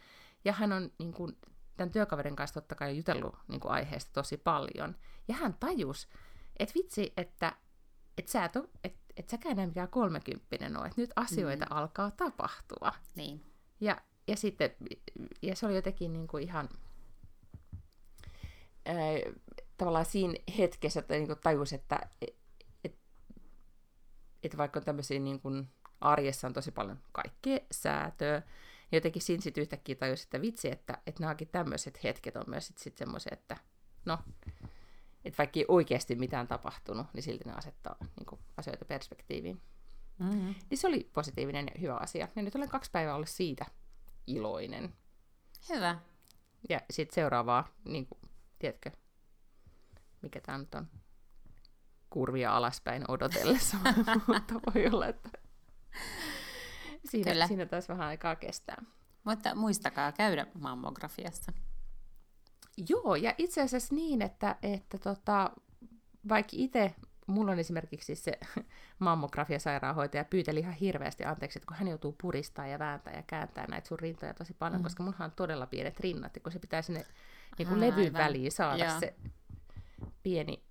ja hän on niin kuin, tämän työkaverin kanssa totta kai jutellut niin kuin, aiheesta tosi paljon. Ja hän tajus, että vitsi, että, että sä et ole, että et säkään enää mikään kolmekymppinen ole, että nyt asioita mm. alkaa tapahtua. Niin. Ja, ja sitten, ja se oli jotenkin niin kuin ihan ää, tavallaan siinä hetkessä, että niin tajus, että et, et, et vaikka on tämmöisiä niin kuin arjessa on tosi paljon kaikkea säätöä, niin jotenkin siinä sitten yhtäkkiä tajus, että vitsi, että, että nämäkin tämmöiset hetket on myös sitten sit semmoisia, että no, että vaikka ei oikeasti mitään tapahtunut, niin silti ne asettaa niin kuin, asioita perspektiiviin. Mm-hmm. Niin se oli positiivinen ja hyvä asia. Ja nyt olen kaksi päivää ollut siitä iloinen. Hyvä. Ja sitten seuraavaa, niin kuin, tiedätkö, mikä tämä nyt on, kurvia alaspäin odotellessa, mutta voi olla, että siinä, Kyllä. siinä taas vähän aikaa kestää. Mutta muistakaa käydä mammografiassa. Joo, ja itse asiassa niin, että, että tota, vaikka itse, mulla on esimerkiksi se mammografia-sairaanhoitaja pyyteli ihan hirveästi anteeksi, että kun hän joutuu puristaa ja vääntää ja kääntää näitä sun rintoja tosi paljon, mm. koska mulla on todella pienet rinnat, ja kun se pitää sinne niin kuin levyn väliin saada Joo. se pieni,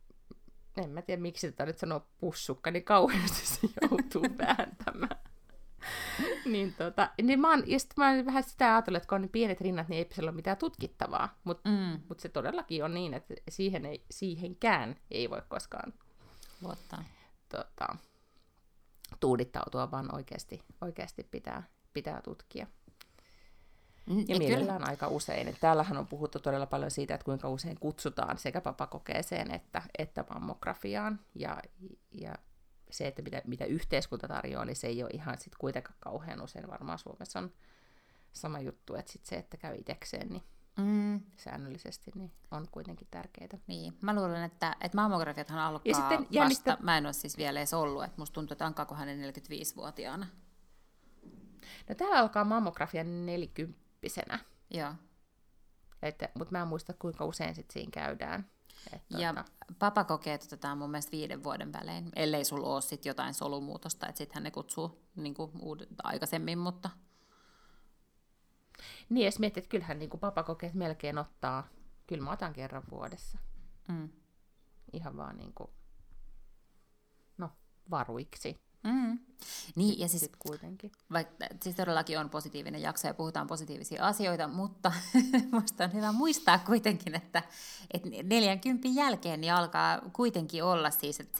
en mä tiedä miksi tätä nyt sanoo pussukka, niin kauheasti se joutuu vääntämään. niin, tota, niin mä oon, ja sit mä oon vähän sitä ajatellut, että kun on niin pienet rinnat, niin ei siellä ole mitään tutkittavaa. Mutta mm. mut se todellakin on niin, että siihen ei, siihenkään ei voi koskaan Luottaa. Tota, tuudittautua, vaan oikeasti, oikeasti pitää, pitää tutkia. Mm, ja, ja mielellään kyllä. aika usein. Et täällähän on puhuttu todella paljon siitä, että kuinka usein kutsutaan sekä papakokeeseen että, että mammografiaan. Ja, ja se, että mitä, mitä yhteiskunta tarjoaa, niin se ei ole ihan sit kuitenkaan kauhean usein. Varmaan Suomessa on sama juttu, että sit se, että käy itsekseen, niin mm. säännöllisesti, niin on kuitenkin tärkeää. Niin, mä luulen, että, että mammografiathan alkaa ja sitten jännistä... vasta, mä en ole siis vielä edes ollut, että musta tuntuu, että alkaako hänen 45-vuotiaana. No täällä alkaa mammografia 40 Joo. Että, mutta mä en muista, kuinka usein sit siinä käydään. Että, ja tuota... papakokeet otetaan mun mielestä viiden vuoden välein, ellei sulla ole sit jotain solumuutosta, että sittenhän ne kutsuu niin kuin uudet, aikaisemmin, mutta... Niin, jos mietit, että kyllähän niin kuin papakokeet melkein ottaa, kyllä mä otan kerran vuodessa. Mm. Ihan vaan niin kuin, no, varuiksi. Mm. Niin, ja siis, kuitenkin. Vaikka, siis todellakin on positiivinen jakso ja puhutaan positiivisia asioita, mutta minusta on hyvä muistaa kuitenkin, että, että 40 jälkeen niin alkaa kuitenkin olla siis, että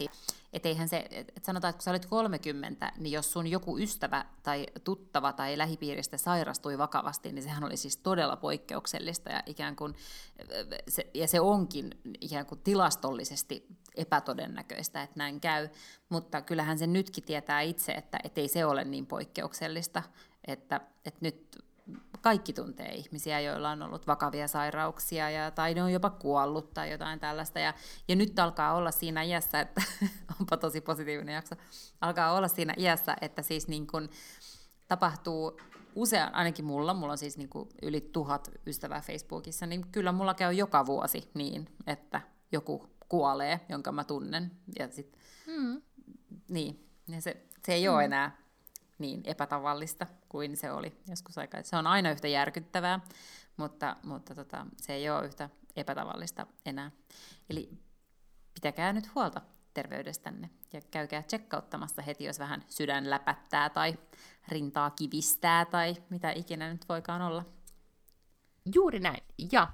että eihän se, että sanotaan, että kun sä olet 30, niin jos sun joku ystävä tai tuttava tai lähipiiristä sairastui vakavasti, niin sehän oli siis todella poikkeuksellista ja ikään kuin, se, ja se onkin ikään kuin tilastollisesti epätodennäköistä, että näin käy, mutta kyllähän se nytkin tietää itse, että ei se ole niin poikkeuksellista, että, että nyt kaikki tuntee ihmisiä, joilla on ollut vakavia sairauksia ja, tai ne on jopa kuollut tai jotain tällaista. Ja, ja nyt alkaa olla siinä iässä, että onpa tosi positiivinen jakso, alkaa olla siinä iässä, että siis niin kuin tapahtuu usein, ainakin mulla, mulla on siis niin kuin yli tuhat ystävää Facebookissa, niin kyllä mulla käy joka vuosi niin, että joku kuolee, jonka mä tunnen. Ja sit, mm. niin, ja se, se ei mm. ole enää niin epätavallista kuin se oli joskus aikaa. Se on aina yhtä järkyttävää, mutta, mutta tota, se ei ole yhtä epätavallista enää. Eli pitäkää nyt huolta terveydestänne ja käykää tsekkauttamassa heti, jos vähän sydän läpättää tai rintaa kivistää tai mitä ikinä nyt voikaan olla. Juuri näin. Ja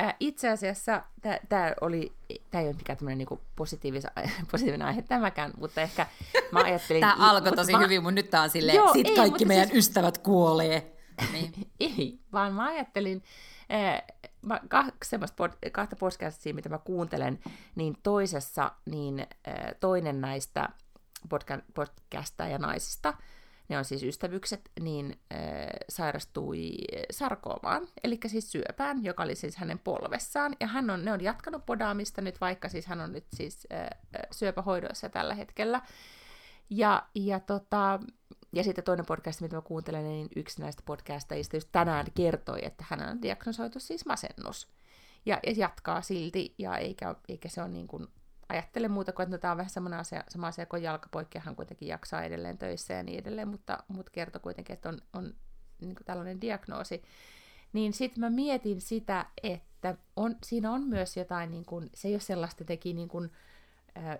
Äh, itse asiassa tämä oli, tämä ei ole mikään tämmöinen niinku positiivis, positiivinen aihe tämäkään, mutta ehkä mä ajattelin... Tämä alkoi tosi mä, hyvin, mutta nyt tämä on silleen, joo, sit ei, kaikki meidän siis, ystävät kuolee. Niin. ei, vaan mä ajattelin, äh, mä, kaksi semmoista kahta podcastia, mitä mä kuuntelen, niin toisessa niin äh, toinen näistä podca, podcasta ja naisista ne on siis ystävykset, niin äh, sairastui sarkoomaan, eli siis syöpään, joka oli siis hänen polvessaan. Ja hän on, ne on jatkanut podaamista nyt, vaikka siis hän on nyt siis äh, syöpähoidoissa tällä hetkellä. Ja, ja, tota, ja sitten toinen podcast, mitä mä kuuntelen, niin yksi näistä podcastajista just tänään kertoi, että hän on diagnosoitu siis masennus. Ja, ja jatkaa silti, ja eikä, eikä se ole niin kuin ajattele muuta kuin, että tämä on vähän sama asia, sama asia kuin jalkapoikki, hän kuitenkin jaksaa edelleen töissä ja niin edelleen, mutta, mutta kertoo kuitenkin, että on, on niin tällainen diagnoosi. Niin sitten mä mietin sitä, että on, siinä on myös jotain, niin kuin, se ei ole sellaista teki niin kuin, äh,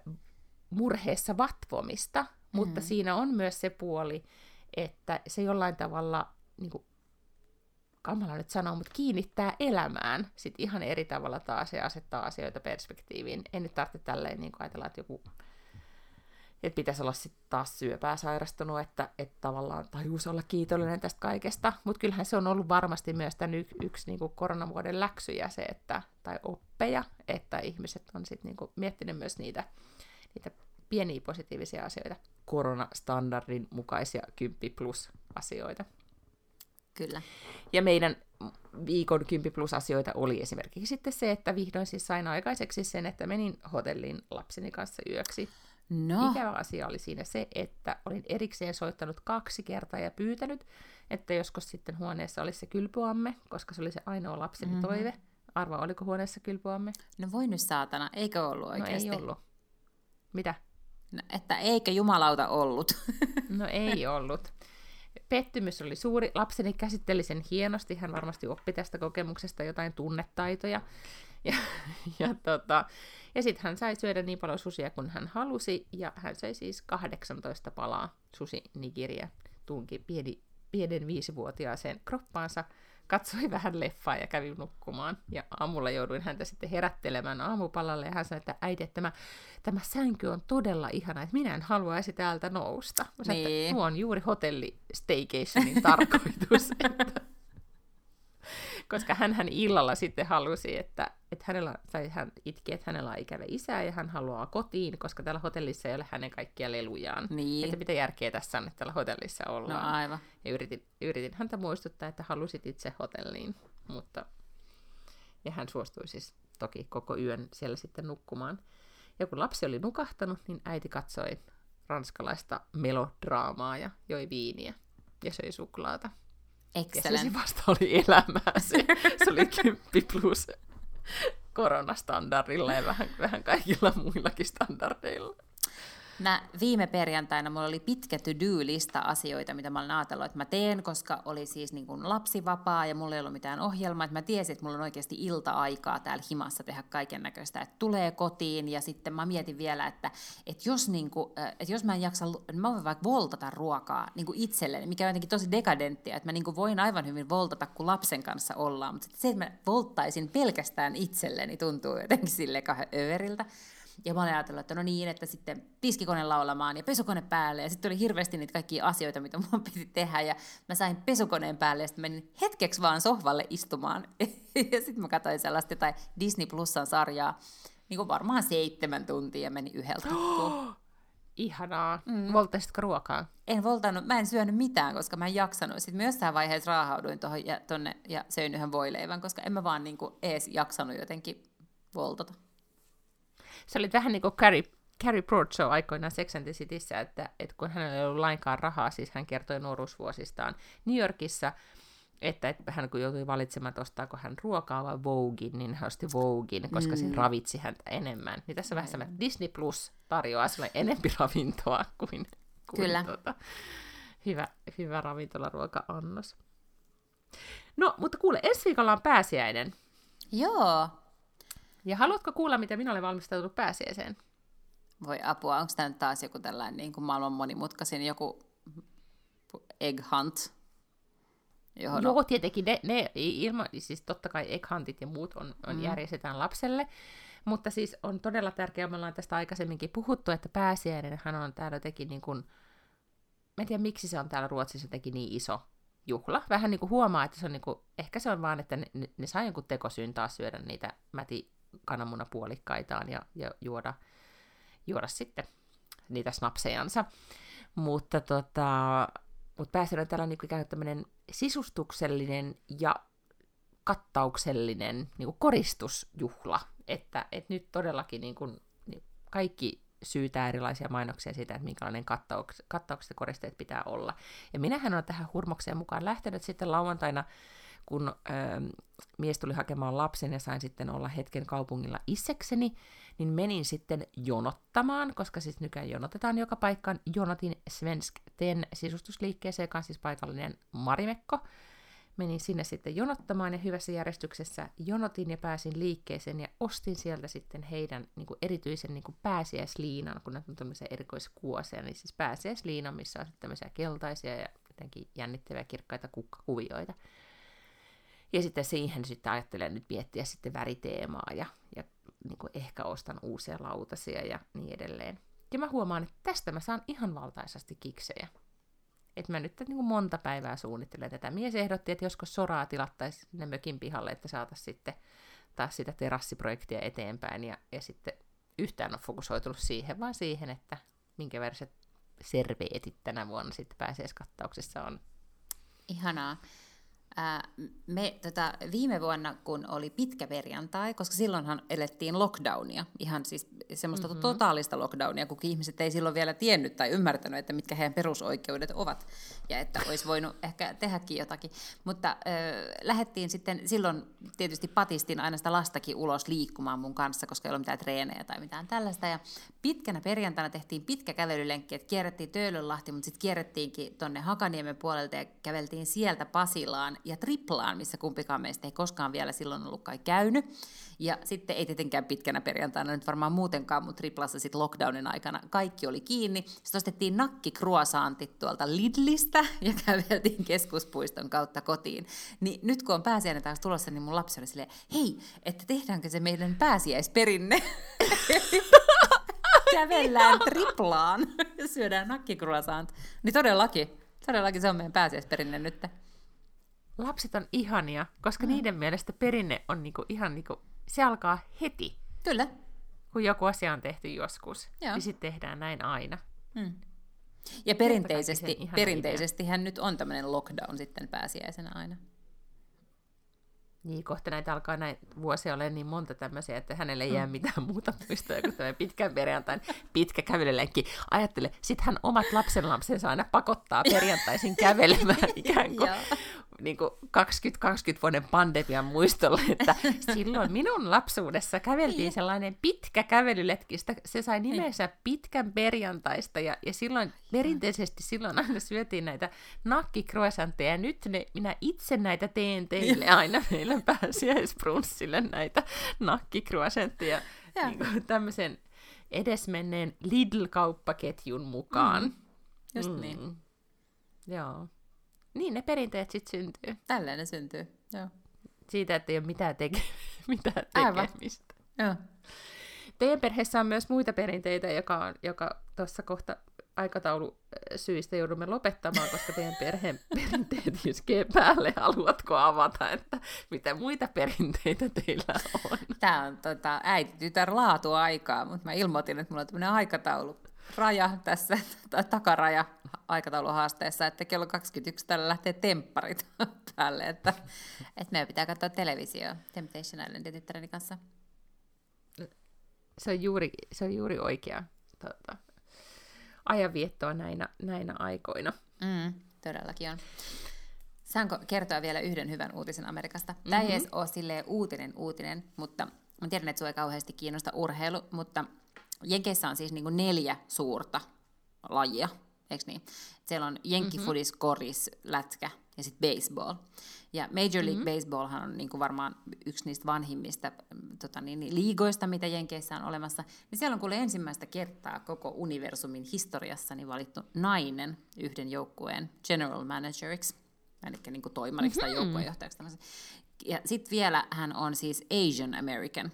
murheessa vatvomista, mutta mm. siinä on myös se puoli, että se jollain tavalla niin kuin, kamala nyt sanoa, mutta kiinnittää elämään sit ihan eri tavalla taas ja asettaa asioita perspektiiviin. En nyt tarvitse tälleen niin ajatella, että joku että pitäisi olla sitten taas syöpää sairastunut, että, että tavallaan tajuus olla kiitollinen tästä kaikesta. Mutta kyllähän se on ollut varmasti myös tämän y- yksi niin kuin koronavuoden läksyjä se, että, tai oppeja, että ihmiset on sitten niin miettinyt myös niitä, niitä pieniä positiivisia asioita, koronastandardin mukaisia 10 plus asioita. Kyllä. Ja meidän viikon 10 plus asioita oli esimerkiksi sitten se, että vihdoin siis sain aikaiseksi sen, että menin hotelliin lapseni kanssa yöksi. No. Ikävä asia oli siinä se, että olin erikseen soittanut kaksi kertaa ja pyytänyt, että joskus sitten huoneessa olisi se kylpyamme, koska se oli se ainoa lapseni mm-hmm. toive. Arva, oliko huoneessa kylpyamme? No voi nyt saatana, eikö ollut oikeasti? No ei ollut. Mitä? No, että eikö jumalauta ollut? No ei ollut. Pettymys oli suuri. Lapseni käsitteli sen hienosti. Hän varmasti oppi tästä kokemuksesta jotain tunnetaitoja. Ja, ja, tota, ja sitten hän sai syödä niin paljon susia kuin hän halusi, ja hän sai siis 18 palaa susi nigiriä tunki pieni, pienen viisivuotiaaseen kroppaansa, katsoi vähän leffaa ja kävi nukkumaan. Ja aamulla jouduin häntä sitten herättelemään aamupalalle ja hän sanoi, että äiti, että tämä, tämä sänky on todella ihana, että minä en haluaisi täältä nousta. Mä sanoin, niin. että tuo on juuri hotelli staycationin tarkoitus. että koska hän illalla sitten halusi, että, että hänellä, tai hän itki, että hänellä on ikävä isä ja hän haluaa kotiin, koska täällä hotellissa ei ole hänen kaikkia lelujaan. Niin. Että mitä järkeä tässä on, että täällä hotellissa ollaan. No aivan. Ja yritin, yritin häntä muistuttaa, että halusit itse hotelliin, mutta... Ja hän suostui siis toki koko yön siellä sitten nukkumaan. Ja kun lapsi oli nukahtanut, niin äiti katsoi ranskalaista melodraamaa ja joi viiniä ja söi suklaata. Excellent. Ja se vasta oli elämää. Se, se oli 10 plus koronastandardilla ja vähän, vähän kaikilla muillakin standardeilla. Mä viime perjantaina mulla oli pitkä to-do-lista asioita, mitä mä olin ajatellut, että mä teen, koska oli siis niin kuin lapsivapaa ja mulla ei ollut mitään ohjelmaa, että mä tiesin, että mulla on oikeasti ilta-aikaa täällä himassa tehdä kaiken näköistä, että tulee kotiin. Ja sitten mä mietin vielä, että, että, jos, niin kuin, että jos mä en jaksa, mä voin vaikka voltata ruokaa niin kuin itselleni, mikä on jotenkin tosi dekadenttia, että mä niin kuin voin aivan hyvin voltata, kun lapsen kanssa ollaan, mutta se, että mä volttaisin pelkästään itselleni tuntuu jotenkin sille kahden överiltä. Ja mä olin ajatellut, että no niin, että sitten tiskikone laulamaan ja pesukone päälle. Ja sitten oli hirveästi niitä kaikkia asioita, mitä mun piti tehdä. Ja mä sain pesukoneen päälle ja sitten menin hetkeksi vaan sohvalle istumaan. ja sitten mä katsoin sellaista tai Disney Plusan sarjaa. Niin kuin varmaan seitsemän tuntia ja meni yhdeltä Ihanaa. Mm. Voltasitko ruokaa? En voltannut, mä en syönyt mitään, koska mä en jaksanut. Sitten myös jossain vaiheessa raahauduin tuohon ja, tonne, ja söin yhden voileivän, koska en mä vaan niin kuin ees jaksanut jotenkin voltata. Se oli vähän niin kuin Carrie, Carrie Bradshaw aikoinaan Sex and the Cityssä, että, että kun hänellä ei ollut lainkaan rahaa, siis hän kertoi nuoruusvuosistaan New Yorkissa, että, että hän kun joutui valitsemaan, että ostaako hän ruokaa vai Voguein, niin hän osti Voguein, koska mm. se ravitsi häntä enemmän. Niin tässä on vähän semmoinen, Disney Plus tarjoaa sinulle enempi ravintoa kuin, kuin Kyllä. Tuota, hyvä, hyvä ravintolaruoka-annos. No, mutta kuule, ensi viikolla on pääsiäinen. Joo, ja haluatko kuulla, mitä minä olen valmistautunut pääsiäiseen? Voi apua, onko tämä nyt taas joku tällainen niin kuin maailman monimutkaisin joku egg hunt? Johon Joo, on... tietenkin ne, ne ilma, siis totta kai egg huntit ja muut on, on mm. järjestetään lapselle, mutta siis on todella tärkeää, me ollaan tästä aikaisemminkin puhuttu, että pääsiäinen hän on täällä jotenkin niin kuin, mä en tiedä miksi se on täällä Ruotsissa jotenkin niin iso juhla. Vähän niin kuin huomaa, että se on niin kuin, ehkä se on vaan, että ne, ne, ne saa jonkun tekosyyn taas syödä niitä mäti kananmunapuolikkaitaan ja, ja juoda, juoda sitten niitä snapsejansa. Mutta tota, mut pääsiäinen on tällainen niin tämmöinen sisustuksellinen ja kattauksellinen niin kuin koristusjuhla, että, että nyt todellakin niin kuin, niin kaikki syytää erilaisia mainoksia siitä, että minkälainen kattauks, kattaukset ja koristeet pitää olla. Ja minähän olen tähän hurmokseen mukaan lähtenyt sitten lauantaina kun ö, mies tuli hakemaan lapsen ja sain sitten olla hetken kaupungilla issekseni, niin menin sitten jonottamaan, koska siis nykyään jonotetaan joka paikkaan. Jonotin Svensk Ten sisustusliikkeeseen, joka on siis paikallinen Marimekko. Menin sinne sitten jonottamaan ja hyvässä järjestyksessä jonotin ja pääsin liikkeeseen ja ostin sieltä sitten heidän niin kuin erityisen niin kuin pääsiäisliinan, kun ne on tämmöisiä erikoiskuosia, niin siis pääsiäisliinan, missä on sitten tämmöisiä keltaisia ja jotenkin jännittäviä kirkkaita kukkakuvioita. Ja sitten siihen sitten ajattelen nyt miettiä sitten väriteemaa ja, ja niin kuin ehkä ostan uusia lautasia ja niin edelleen. Ja mä huomaan, että tästä mä saan ihan valtaisasti kiksejä. Että mä nyt niin kuin monta päivää suunnittelen tätä. Mies ehdotti, että joskus soraa tilattaisiin sinne mökin pihalle, että saataisiin sitten taas sitä terassiprojektia eteenpäin. Ja, ja sitten yhtään on fokusoitunut siihen, vaan siihen, että minkä verran serveetit tänä vuonna sitten pääsiäiskattauksessa on. Ihanaa me tota, viime vuonna, kun oli pitkä perjantai, koska silloinhan elettiin lockdownia, ihan siis semmoista mm-hmm. totaalista lockdownia, kun ihmiset ei silloin vielä tiennyt tai ymmärtänyt, että mitkä heidän perusoikeudet ovat, ja että olisi voinut ehkä tehdäkin jotakin. Mutta äh, lähdettiin sitten, silloin tietysti patistin aina sitä lastakin ulos liikkumaan mun kanssa, koska ei ollut mitään treenejä tai mitään tällaista, ja pitkänä perjantaina tehtiin pitkä kävelylenkki, että kierrettiin Töölönlahti, mutta sitten kierrettiinkin tonne Hakaniemen puolelta ja käveltiin sieltä Pasilaan ja Triplaan, missä kumpikaan meistä ei koskaan vielä silloin ollut kai käynyt. Ja sitten ei tietenkään pitkänä perjantaina nyt varmaan muutenkaan, mutta Triplassa sitten lockdownin aikana kaikki oli kiinni. Sitten ostettiin nakkikruosaantit tuolta Lidlistä ja käveltiin keskuspuiston kautta kotiin. Niin nyt kun on pääsiäinen taas tulossa, niin mun lapsi oli silleen, hei, että tehdäänkö se meidän pääsiäisperinne? Kävellään triplaan ja syödään nakkikruosaant. Niin todellakin, todellakin se on meidän pääsiäisperinne nyt. Lapset on ihania, koska mm. niiden mielestä perinne on niinku ihan niinku, se alkaa heti. Kyllä. Kun joku asia on tehty joskus, Joo. niin sitten tehdään näin aina. Mm. Ja perinteisesti, perinteisesti hän nyt on tämmöinen lockdown sitten pääsiäisenä aina. Niin, kohta näitä alkaa näin vuosia olla niin monta tämmöisiä, että hänelle ei jää mm. mitään muuta muistoja kuin tämä pitkän perjantain pitkä kävelylenkki. Ajattele, sitten hän omat lapsenlapsensa aina pakottaa perjantaisin kävelemään ikään kuin niin kuin 2020 vuoden pandemian muistolle, että silloin minun lapsuudessa käveltiin niin. sellainen pitkä kävelyletki, se sai niin. nimensä pitkän perjantaista, ja, ja silloin perinteisesti silloin aina syötiin näitä nakkikroisantteja, ja nyt ne, minä itse näitä teen teille aina meillä pääsiäisbrunssille näitä nakkikroisantteja niin tämmöisen edesmenneen Lidl-kauppaketjun mukaan. Mm. Just mm. niin. Joo. Niin ne perinteet sitten syntyy. Tälleen ne syntyy, joo. Siitä, että ei ole mitään, teke- mitään tekemistä. Joo. Teidän perheessä on myös muita perinteitä, joka, on, joka tuossa kohta aikataulu syistä joudumme lopettamaan, koska teidän perheen perinteet iskee päälle. Haluatko avata, että mitä muita perinteitä teillä on? Tämä on tota, äiti tytär laatuaikaa, mutta mä ilmoitin, että mulla on tämmöinen aikataulu raja tässä, takaraja aikatauluhaasteessa, että kello 21 täällä lähtee tempparit päälle, että, että meidän pitää katsoa televisio Temptation Islandin tyttäreni kanssa. Se on juuri, se on juuri oikea tota, ajanviettoa näinä, näinä aikoina. Mm, todellakin on. Saanko kertoa vielä yhden hyvän uutisen Amerikasta? Tämä mm-hmm. ei edes ole silleen uutinen uutinen, mutta mä tiedän, että sinua ei kauheasti kiinnosta urheilu, mutta Jenkeissä on siis niin neljä suurta lajia, eikö niin? Siellä on jenkkifudis, mm-hmm. koris, lätkä ja sitten baseball. Ja Major League mm-hmm. Baseballhan on niin kuin varmaan yksi niistä vanhimmista tota niin, niin, liigoista, mitä Jenkeissä on olemassa. Niin siellä on kuule ensimmäistä kertaa koko universumin historiassa niin valittu nainen yhden joukkueen general manageriksi, eli niin kuin toimariksi mm-hmm. tai joukkueenjohtajaksi. Ja sitten vielä hän on siis Asian American,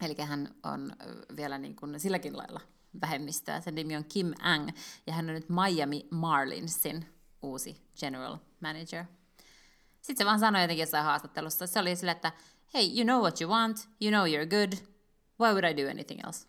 eli hän on vielä niin kuin silläkin lailla vähemmistöä. Sen nimi on Kim Ang, ja hän on nyt Miami Marlinsin uusi general manager. Sitten se vaan sanoi jotenkin jossain haastattelussa, se oli sille, että hey, you know what you want, you know you're good, why would I do anything else?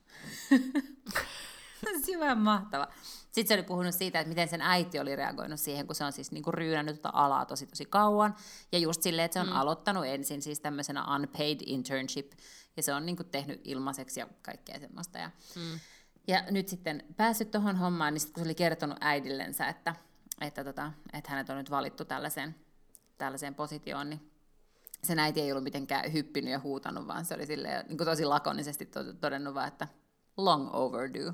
se on ihan mahtava. Sitten se oli puhunut siitä, että miten sen äiti oli reagoinut siihen, kun se on siis niinku ryynännyt tuota alaa tosi tosi kauan. Ja just silleen, että se on mm. aloittanut ensin siis tämmöisenä unpaid internship, ja se on niinku tehnyt ilmaiseksi ja kaikkea semmoista. Ja, mm. ja nyt sitten päässyt tuohon hommaan, niin sitten kun se oli kertonut äidillensä, että, että, tota, että hänet on nyt valittu tällaiseen, tällaiseen positioon, niin sen äiti ei ollut mitenkään hyppinyt ja huutanut, vaan se oli silleen, niin kuin tosi lakonisesti todennut vaan, että long overdue.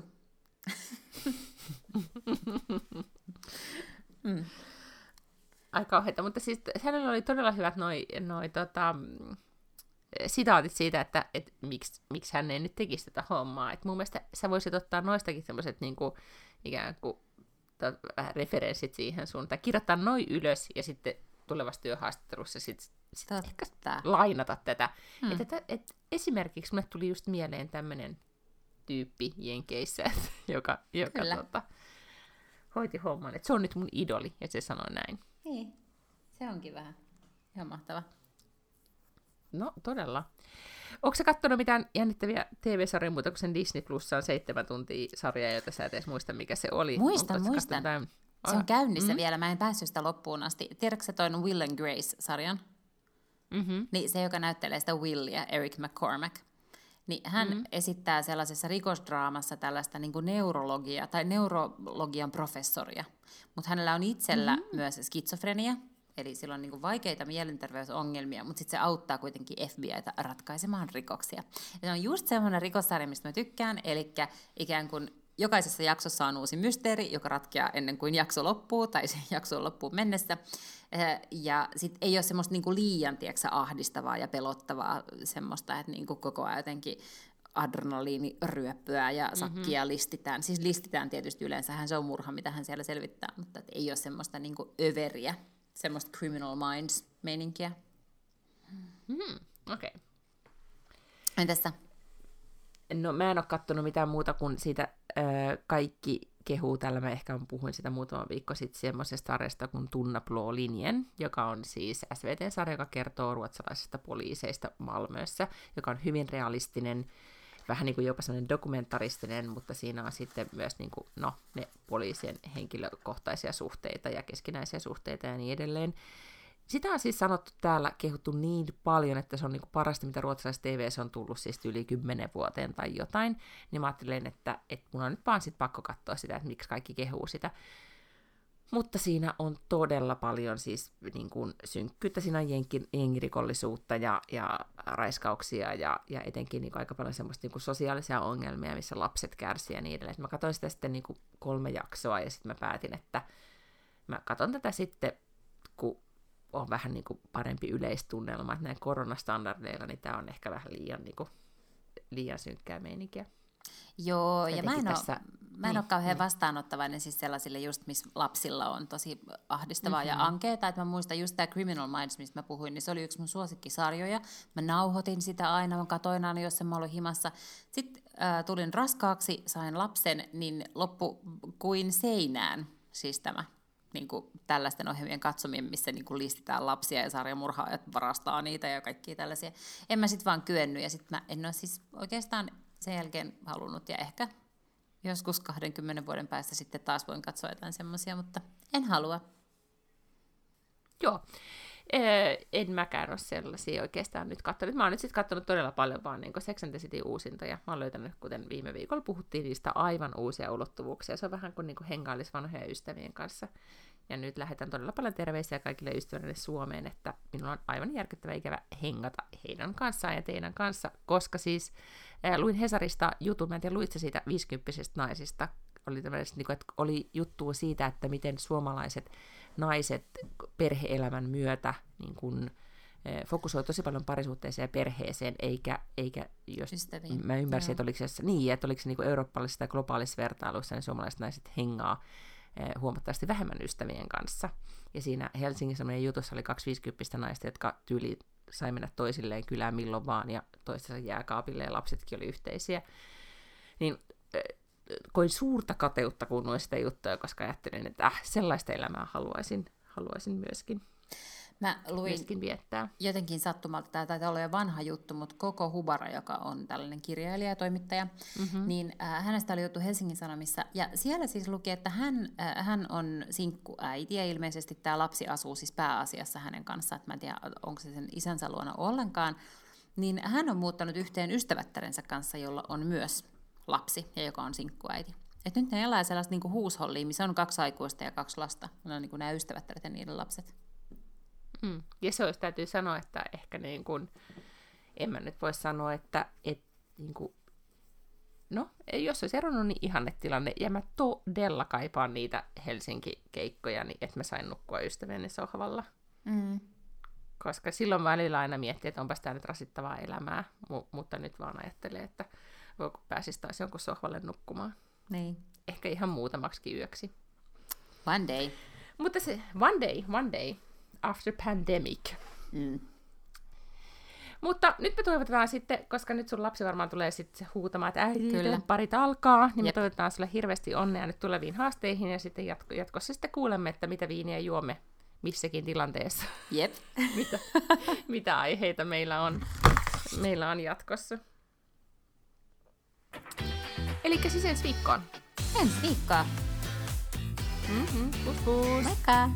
mm. Aika kauheita, mutta siis hänellä oli todella hyvät noi, noi tota, sitaatit siitä, että et miksi, miksi hän ei nyt tekisi tätä hommaa. Et mun mielestä sä voisit ottaa noistakin semmoiset niinku, ikään kuin vähän referenssit siihen sun, tai kirjoittaa noin ylös ja sitten tulevassa työhaastattelussa sit, sit ehkä lainata tätä. Hmm. Et, et, et, esimerkiksi mulle tuli just mieleen tämmöinen tyyppi Jenkeissä, joka, joka tota, hoiti homman. Et se on nyt mun idoli, ja se sanoi näin. Niin, se onkin vähän ihan mahtava. No, todella. Onko sä katsonut mitään jännittäviä TV-sarjoja muuta kuin sen Disney Plussa on seitsemän tuntia sarjaa, jota sä et edes muista, mikä se oli? Muistan, muistan. Tämän... Se on käynnissä mm-hmm. vielä, mä en päässyt sitä loppuun asti. Tiedätkö sä toin Will and Grace-sarjan? Mm-hmm. Niin se, joka näyttelee sitä Willia, Eric McCormack. Niin hän mm-hmm. esittää sellaisessa rikosdraamassa tällaista niin kuin neurologia tai neurologian professoria. Mutta hänellä on itsellä mm-hmm. myös skitsofrenia, eli sillä on niin vaikeita mielenterveysongelmia, mutta sitten se auttaa kuitenkin FBItä ratkaisemaan rikoksia. Ja se on just semmoinen rikossarja, mistä mä tykkään, eli ikään kuin jokaisessa jaksossa on uusi mysteeri, joka ratkeaa ennen kuin jakso loppuu, tai se jakso on loppuun mennessä. Ja sitten ei ole semmoista niinku liian tiedätkö, ahdistavaa ja pelottavaa semmoista, että niinku koko ajan jotenkin adrenaliiniryöppyä ja sakkia mm-hmm. listitään. Siis listitään tietysti yleensähän se on murha, mitä hän siellä selvittää, mutta ei ole semmoista niinku överiä, semmoista criminal minds-meininkiä. Mm, Okei. Okay. Entäs? No mä en ole kattonut mitään muuta kuin siitä äh, kaikki kehuu tällä. Mä ehkä puhuin sitä muutama viikko sitten semmoisesta sarjasta kuin Tunna Blå linjen, joka on siis SVT-sarja, joka kertoo ruotsalaisista poliiseista Malmössä, joka on hyvin realistinen, vähän niin kuin jopa sellainen dokumentaristinen, mutta siinä on sitten myös niin kuin, no, ne poliisien henkilökohtaisia suhteita ja keskinäisiä suhteita ja niin edelleen. Sitä on siis sanottu täällä, kehuttu niin paljon, että se on niinku parasta, mitä ruotsalaisessa TV on tullut siis yli kymmenen vuoteen tai jotain. Niin mä ajattelin, että, että mun on nyt vaan sit pakko katsoa sitä, että miksi kaikki kehuu sitä. Mutta siinä on todella paljon siis niin kuin synkkyyttä, siinä on jenkin, jengirikollisuutta ja, ja raiskauksia ja, ja etenkin niin kuin aika paljon semmoista niin kuin sosiaalisia ongelmia, missä lapset kärsivät ja niin edelleen. Mä katsoin sitä sitten niin kuin kolme jaksoa ja sitten mä päätin, että mä katson tätä sitten, kun on vähän niin kuin parempi yleistunnelma, että näin koronastandardeilla niin tämä on ehkä vähän liian, niin kuin, liian synkkää meininkiä. Joo, ja mä en, tässä... ole, mä en niin, ole kauhean niin. vastaanottavainen siis sellaisille just, missä lapsilla on tosi ahdistavaa mm-hmm. ja ankeeta. Että mä muistan just tämä Criminal Minds, mistä mä puhuin, niin se oli yksi mun suosikkisarjoja. Mä nauhoitin sitä aina, mä katoin aina, jos mä olin himassa. Sitten äh, tulin raskaaksi, sain lapsen, niin loppu kuin seinään siis tämä niin kuin tällaisten ohjelmien katsomien, missä niin kuin listitään lapsia ja sarjamurhaajat varastaa niitä ja kaikkia tällaisia. En mä sitten vaan kyennyt ja sitten mä en ole siis oikeastaan sen jälkeen halunnut ja ehkä joskus 20 vuoden päästä sitten taas voin katsoa jotain semmoisia, mutta en halua. Joo. En mäkään ole sellaisia oikeastaan nyt katsonut. Mä oon nyt sitten katsonut todella paljon vaan niin Sex and the City uusintoja. Mä oon löytänyt, kuten viime viikolla puhuttiin, niistä aivan uusia ulottuvuuksia. Se on vähän kuin, niin kuin hengailisi vanhoja ystävien kanssa. Ja nyt lähetän todella paljon terveisiä kaikille ystäville Suomeen, että minulla on aivan järkyttävä ikävä hengata heidän kanssaan ja teidän kanssa, koska siis äh, luin Hesarista jutun, mä en tiedä, luitse siitä 50 naisista, oli, niin kuin, että oli juttu siitä, että miten suomalaiset naiset perheelämän myötä niin kuin, fokusoi tosi paljon parisuhteeseen ja perheeseen, eikä, eikä jos Ystäviin. mä ymmärsin, Joo. että oliko se, niin, että oliko se niin eurooppalaisessa tai globaalissa vertailussa, niin suomalaiset naiset hengaa huomattavasti vähemmän ystävien kanssa. Ja siinä Helsingin semmoinen jutussa oli kaksi 50 naista, jotka tyyli sai mennä toisilleen kylään milloin vaan ja toistensa jääkaapille ja lapsetkin oli yhteisiä. Niin koin suurta kateutta, kun noin sitä juttuja, koska ajattelin, että äh, sellaista elämää haluaisin, haluaisin myöskin. Mä luin viettää. jotenkin sattumalta, tämä taitaa olla jo vanha juttu, mutta Koko Hubara, joka on tällainen kirjailija ja toimittaja, mm-hmm. niin äh, hänestä oli juttu Helsingin Sanomissa. Ja siellä siis luki, että hän, äh, hän on sinkkuäiti ja ilmeisesti tämä lapsi asuu siis pääasiassa hänen kanssaan. Että mä en tiedä, onko se sen isänsä luona ollenkaan. Niin hän on muuttanut yhteen ystävättärensä kanssa, jolla on myös lapsi ja joka on sinkkuäiti. Et nyt ne elää sellaista niinku huushollia, missä on kaksi aikuista ja kaksi lasta. Ne on niinku nämä ystävättäret ja niiden lapset. Mm. Ja se olisi, täytyy sanoa, että ehkä niin kuin, en mä nyt voi sanoa, että et, niin kuin, no, jos olisi eronnut, niin ihannetilanne. Ja mä todella kaipaan niitä Helsinki-keikkoja, niin että mä sain nukkua ystäväni sohvalla. Mm. Koska silloin välillä aina miettii, että onpas tämä nyt rasittavaa elämää, mu- mutta nyt vaan ajattelee, että voiko pääsisi taas jonkun sohvalle nukkumaan. Niin. Ehkä ihan muutamaksi yöksi. One day. Mutta se, one day, one day after pandemic. Mm. Mutta nyt me toivotetaan sitten, koska nyt sun lapsi varmaan tulee sitten huutamaan, että äiti, Kyllä. parit alkaa, niin Jep. me toivotetaan sulle hirveästi onnea nyt tuleviin haasteihin ja sitten jatko, jatkossa sitten kuulemme, että mitä viiniä juomme missäkin tilanteessa. Jep. mitä, mitä aiheita meillä on, meillä on jatkossa. Eli siis ensi viikkoon. Ensi viikkoa. Mm-hmm. Pus pus. Moikka!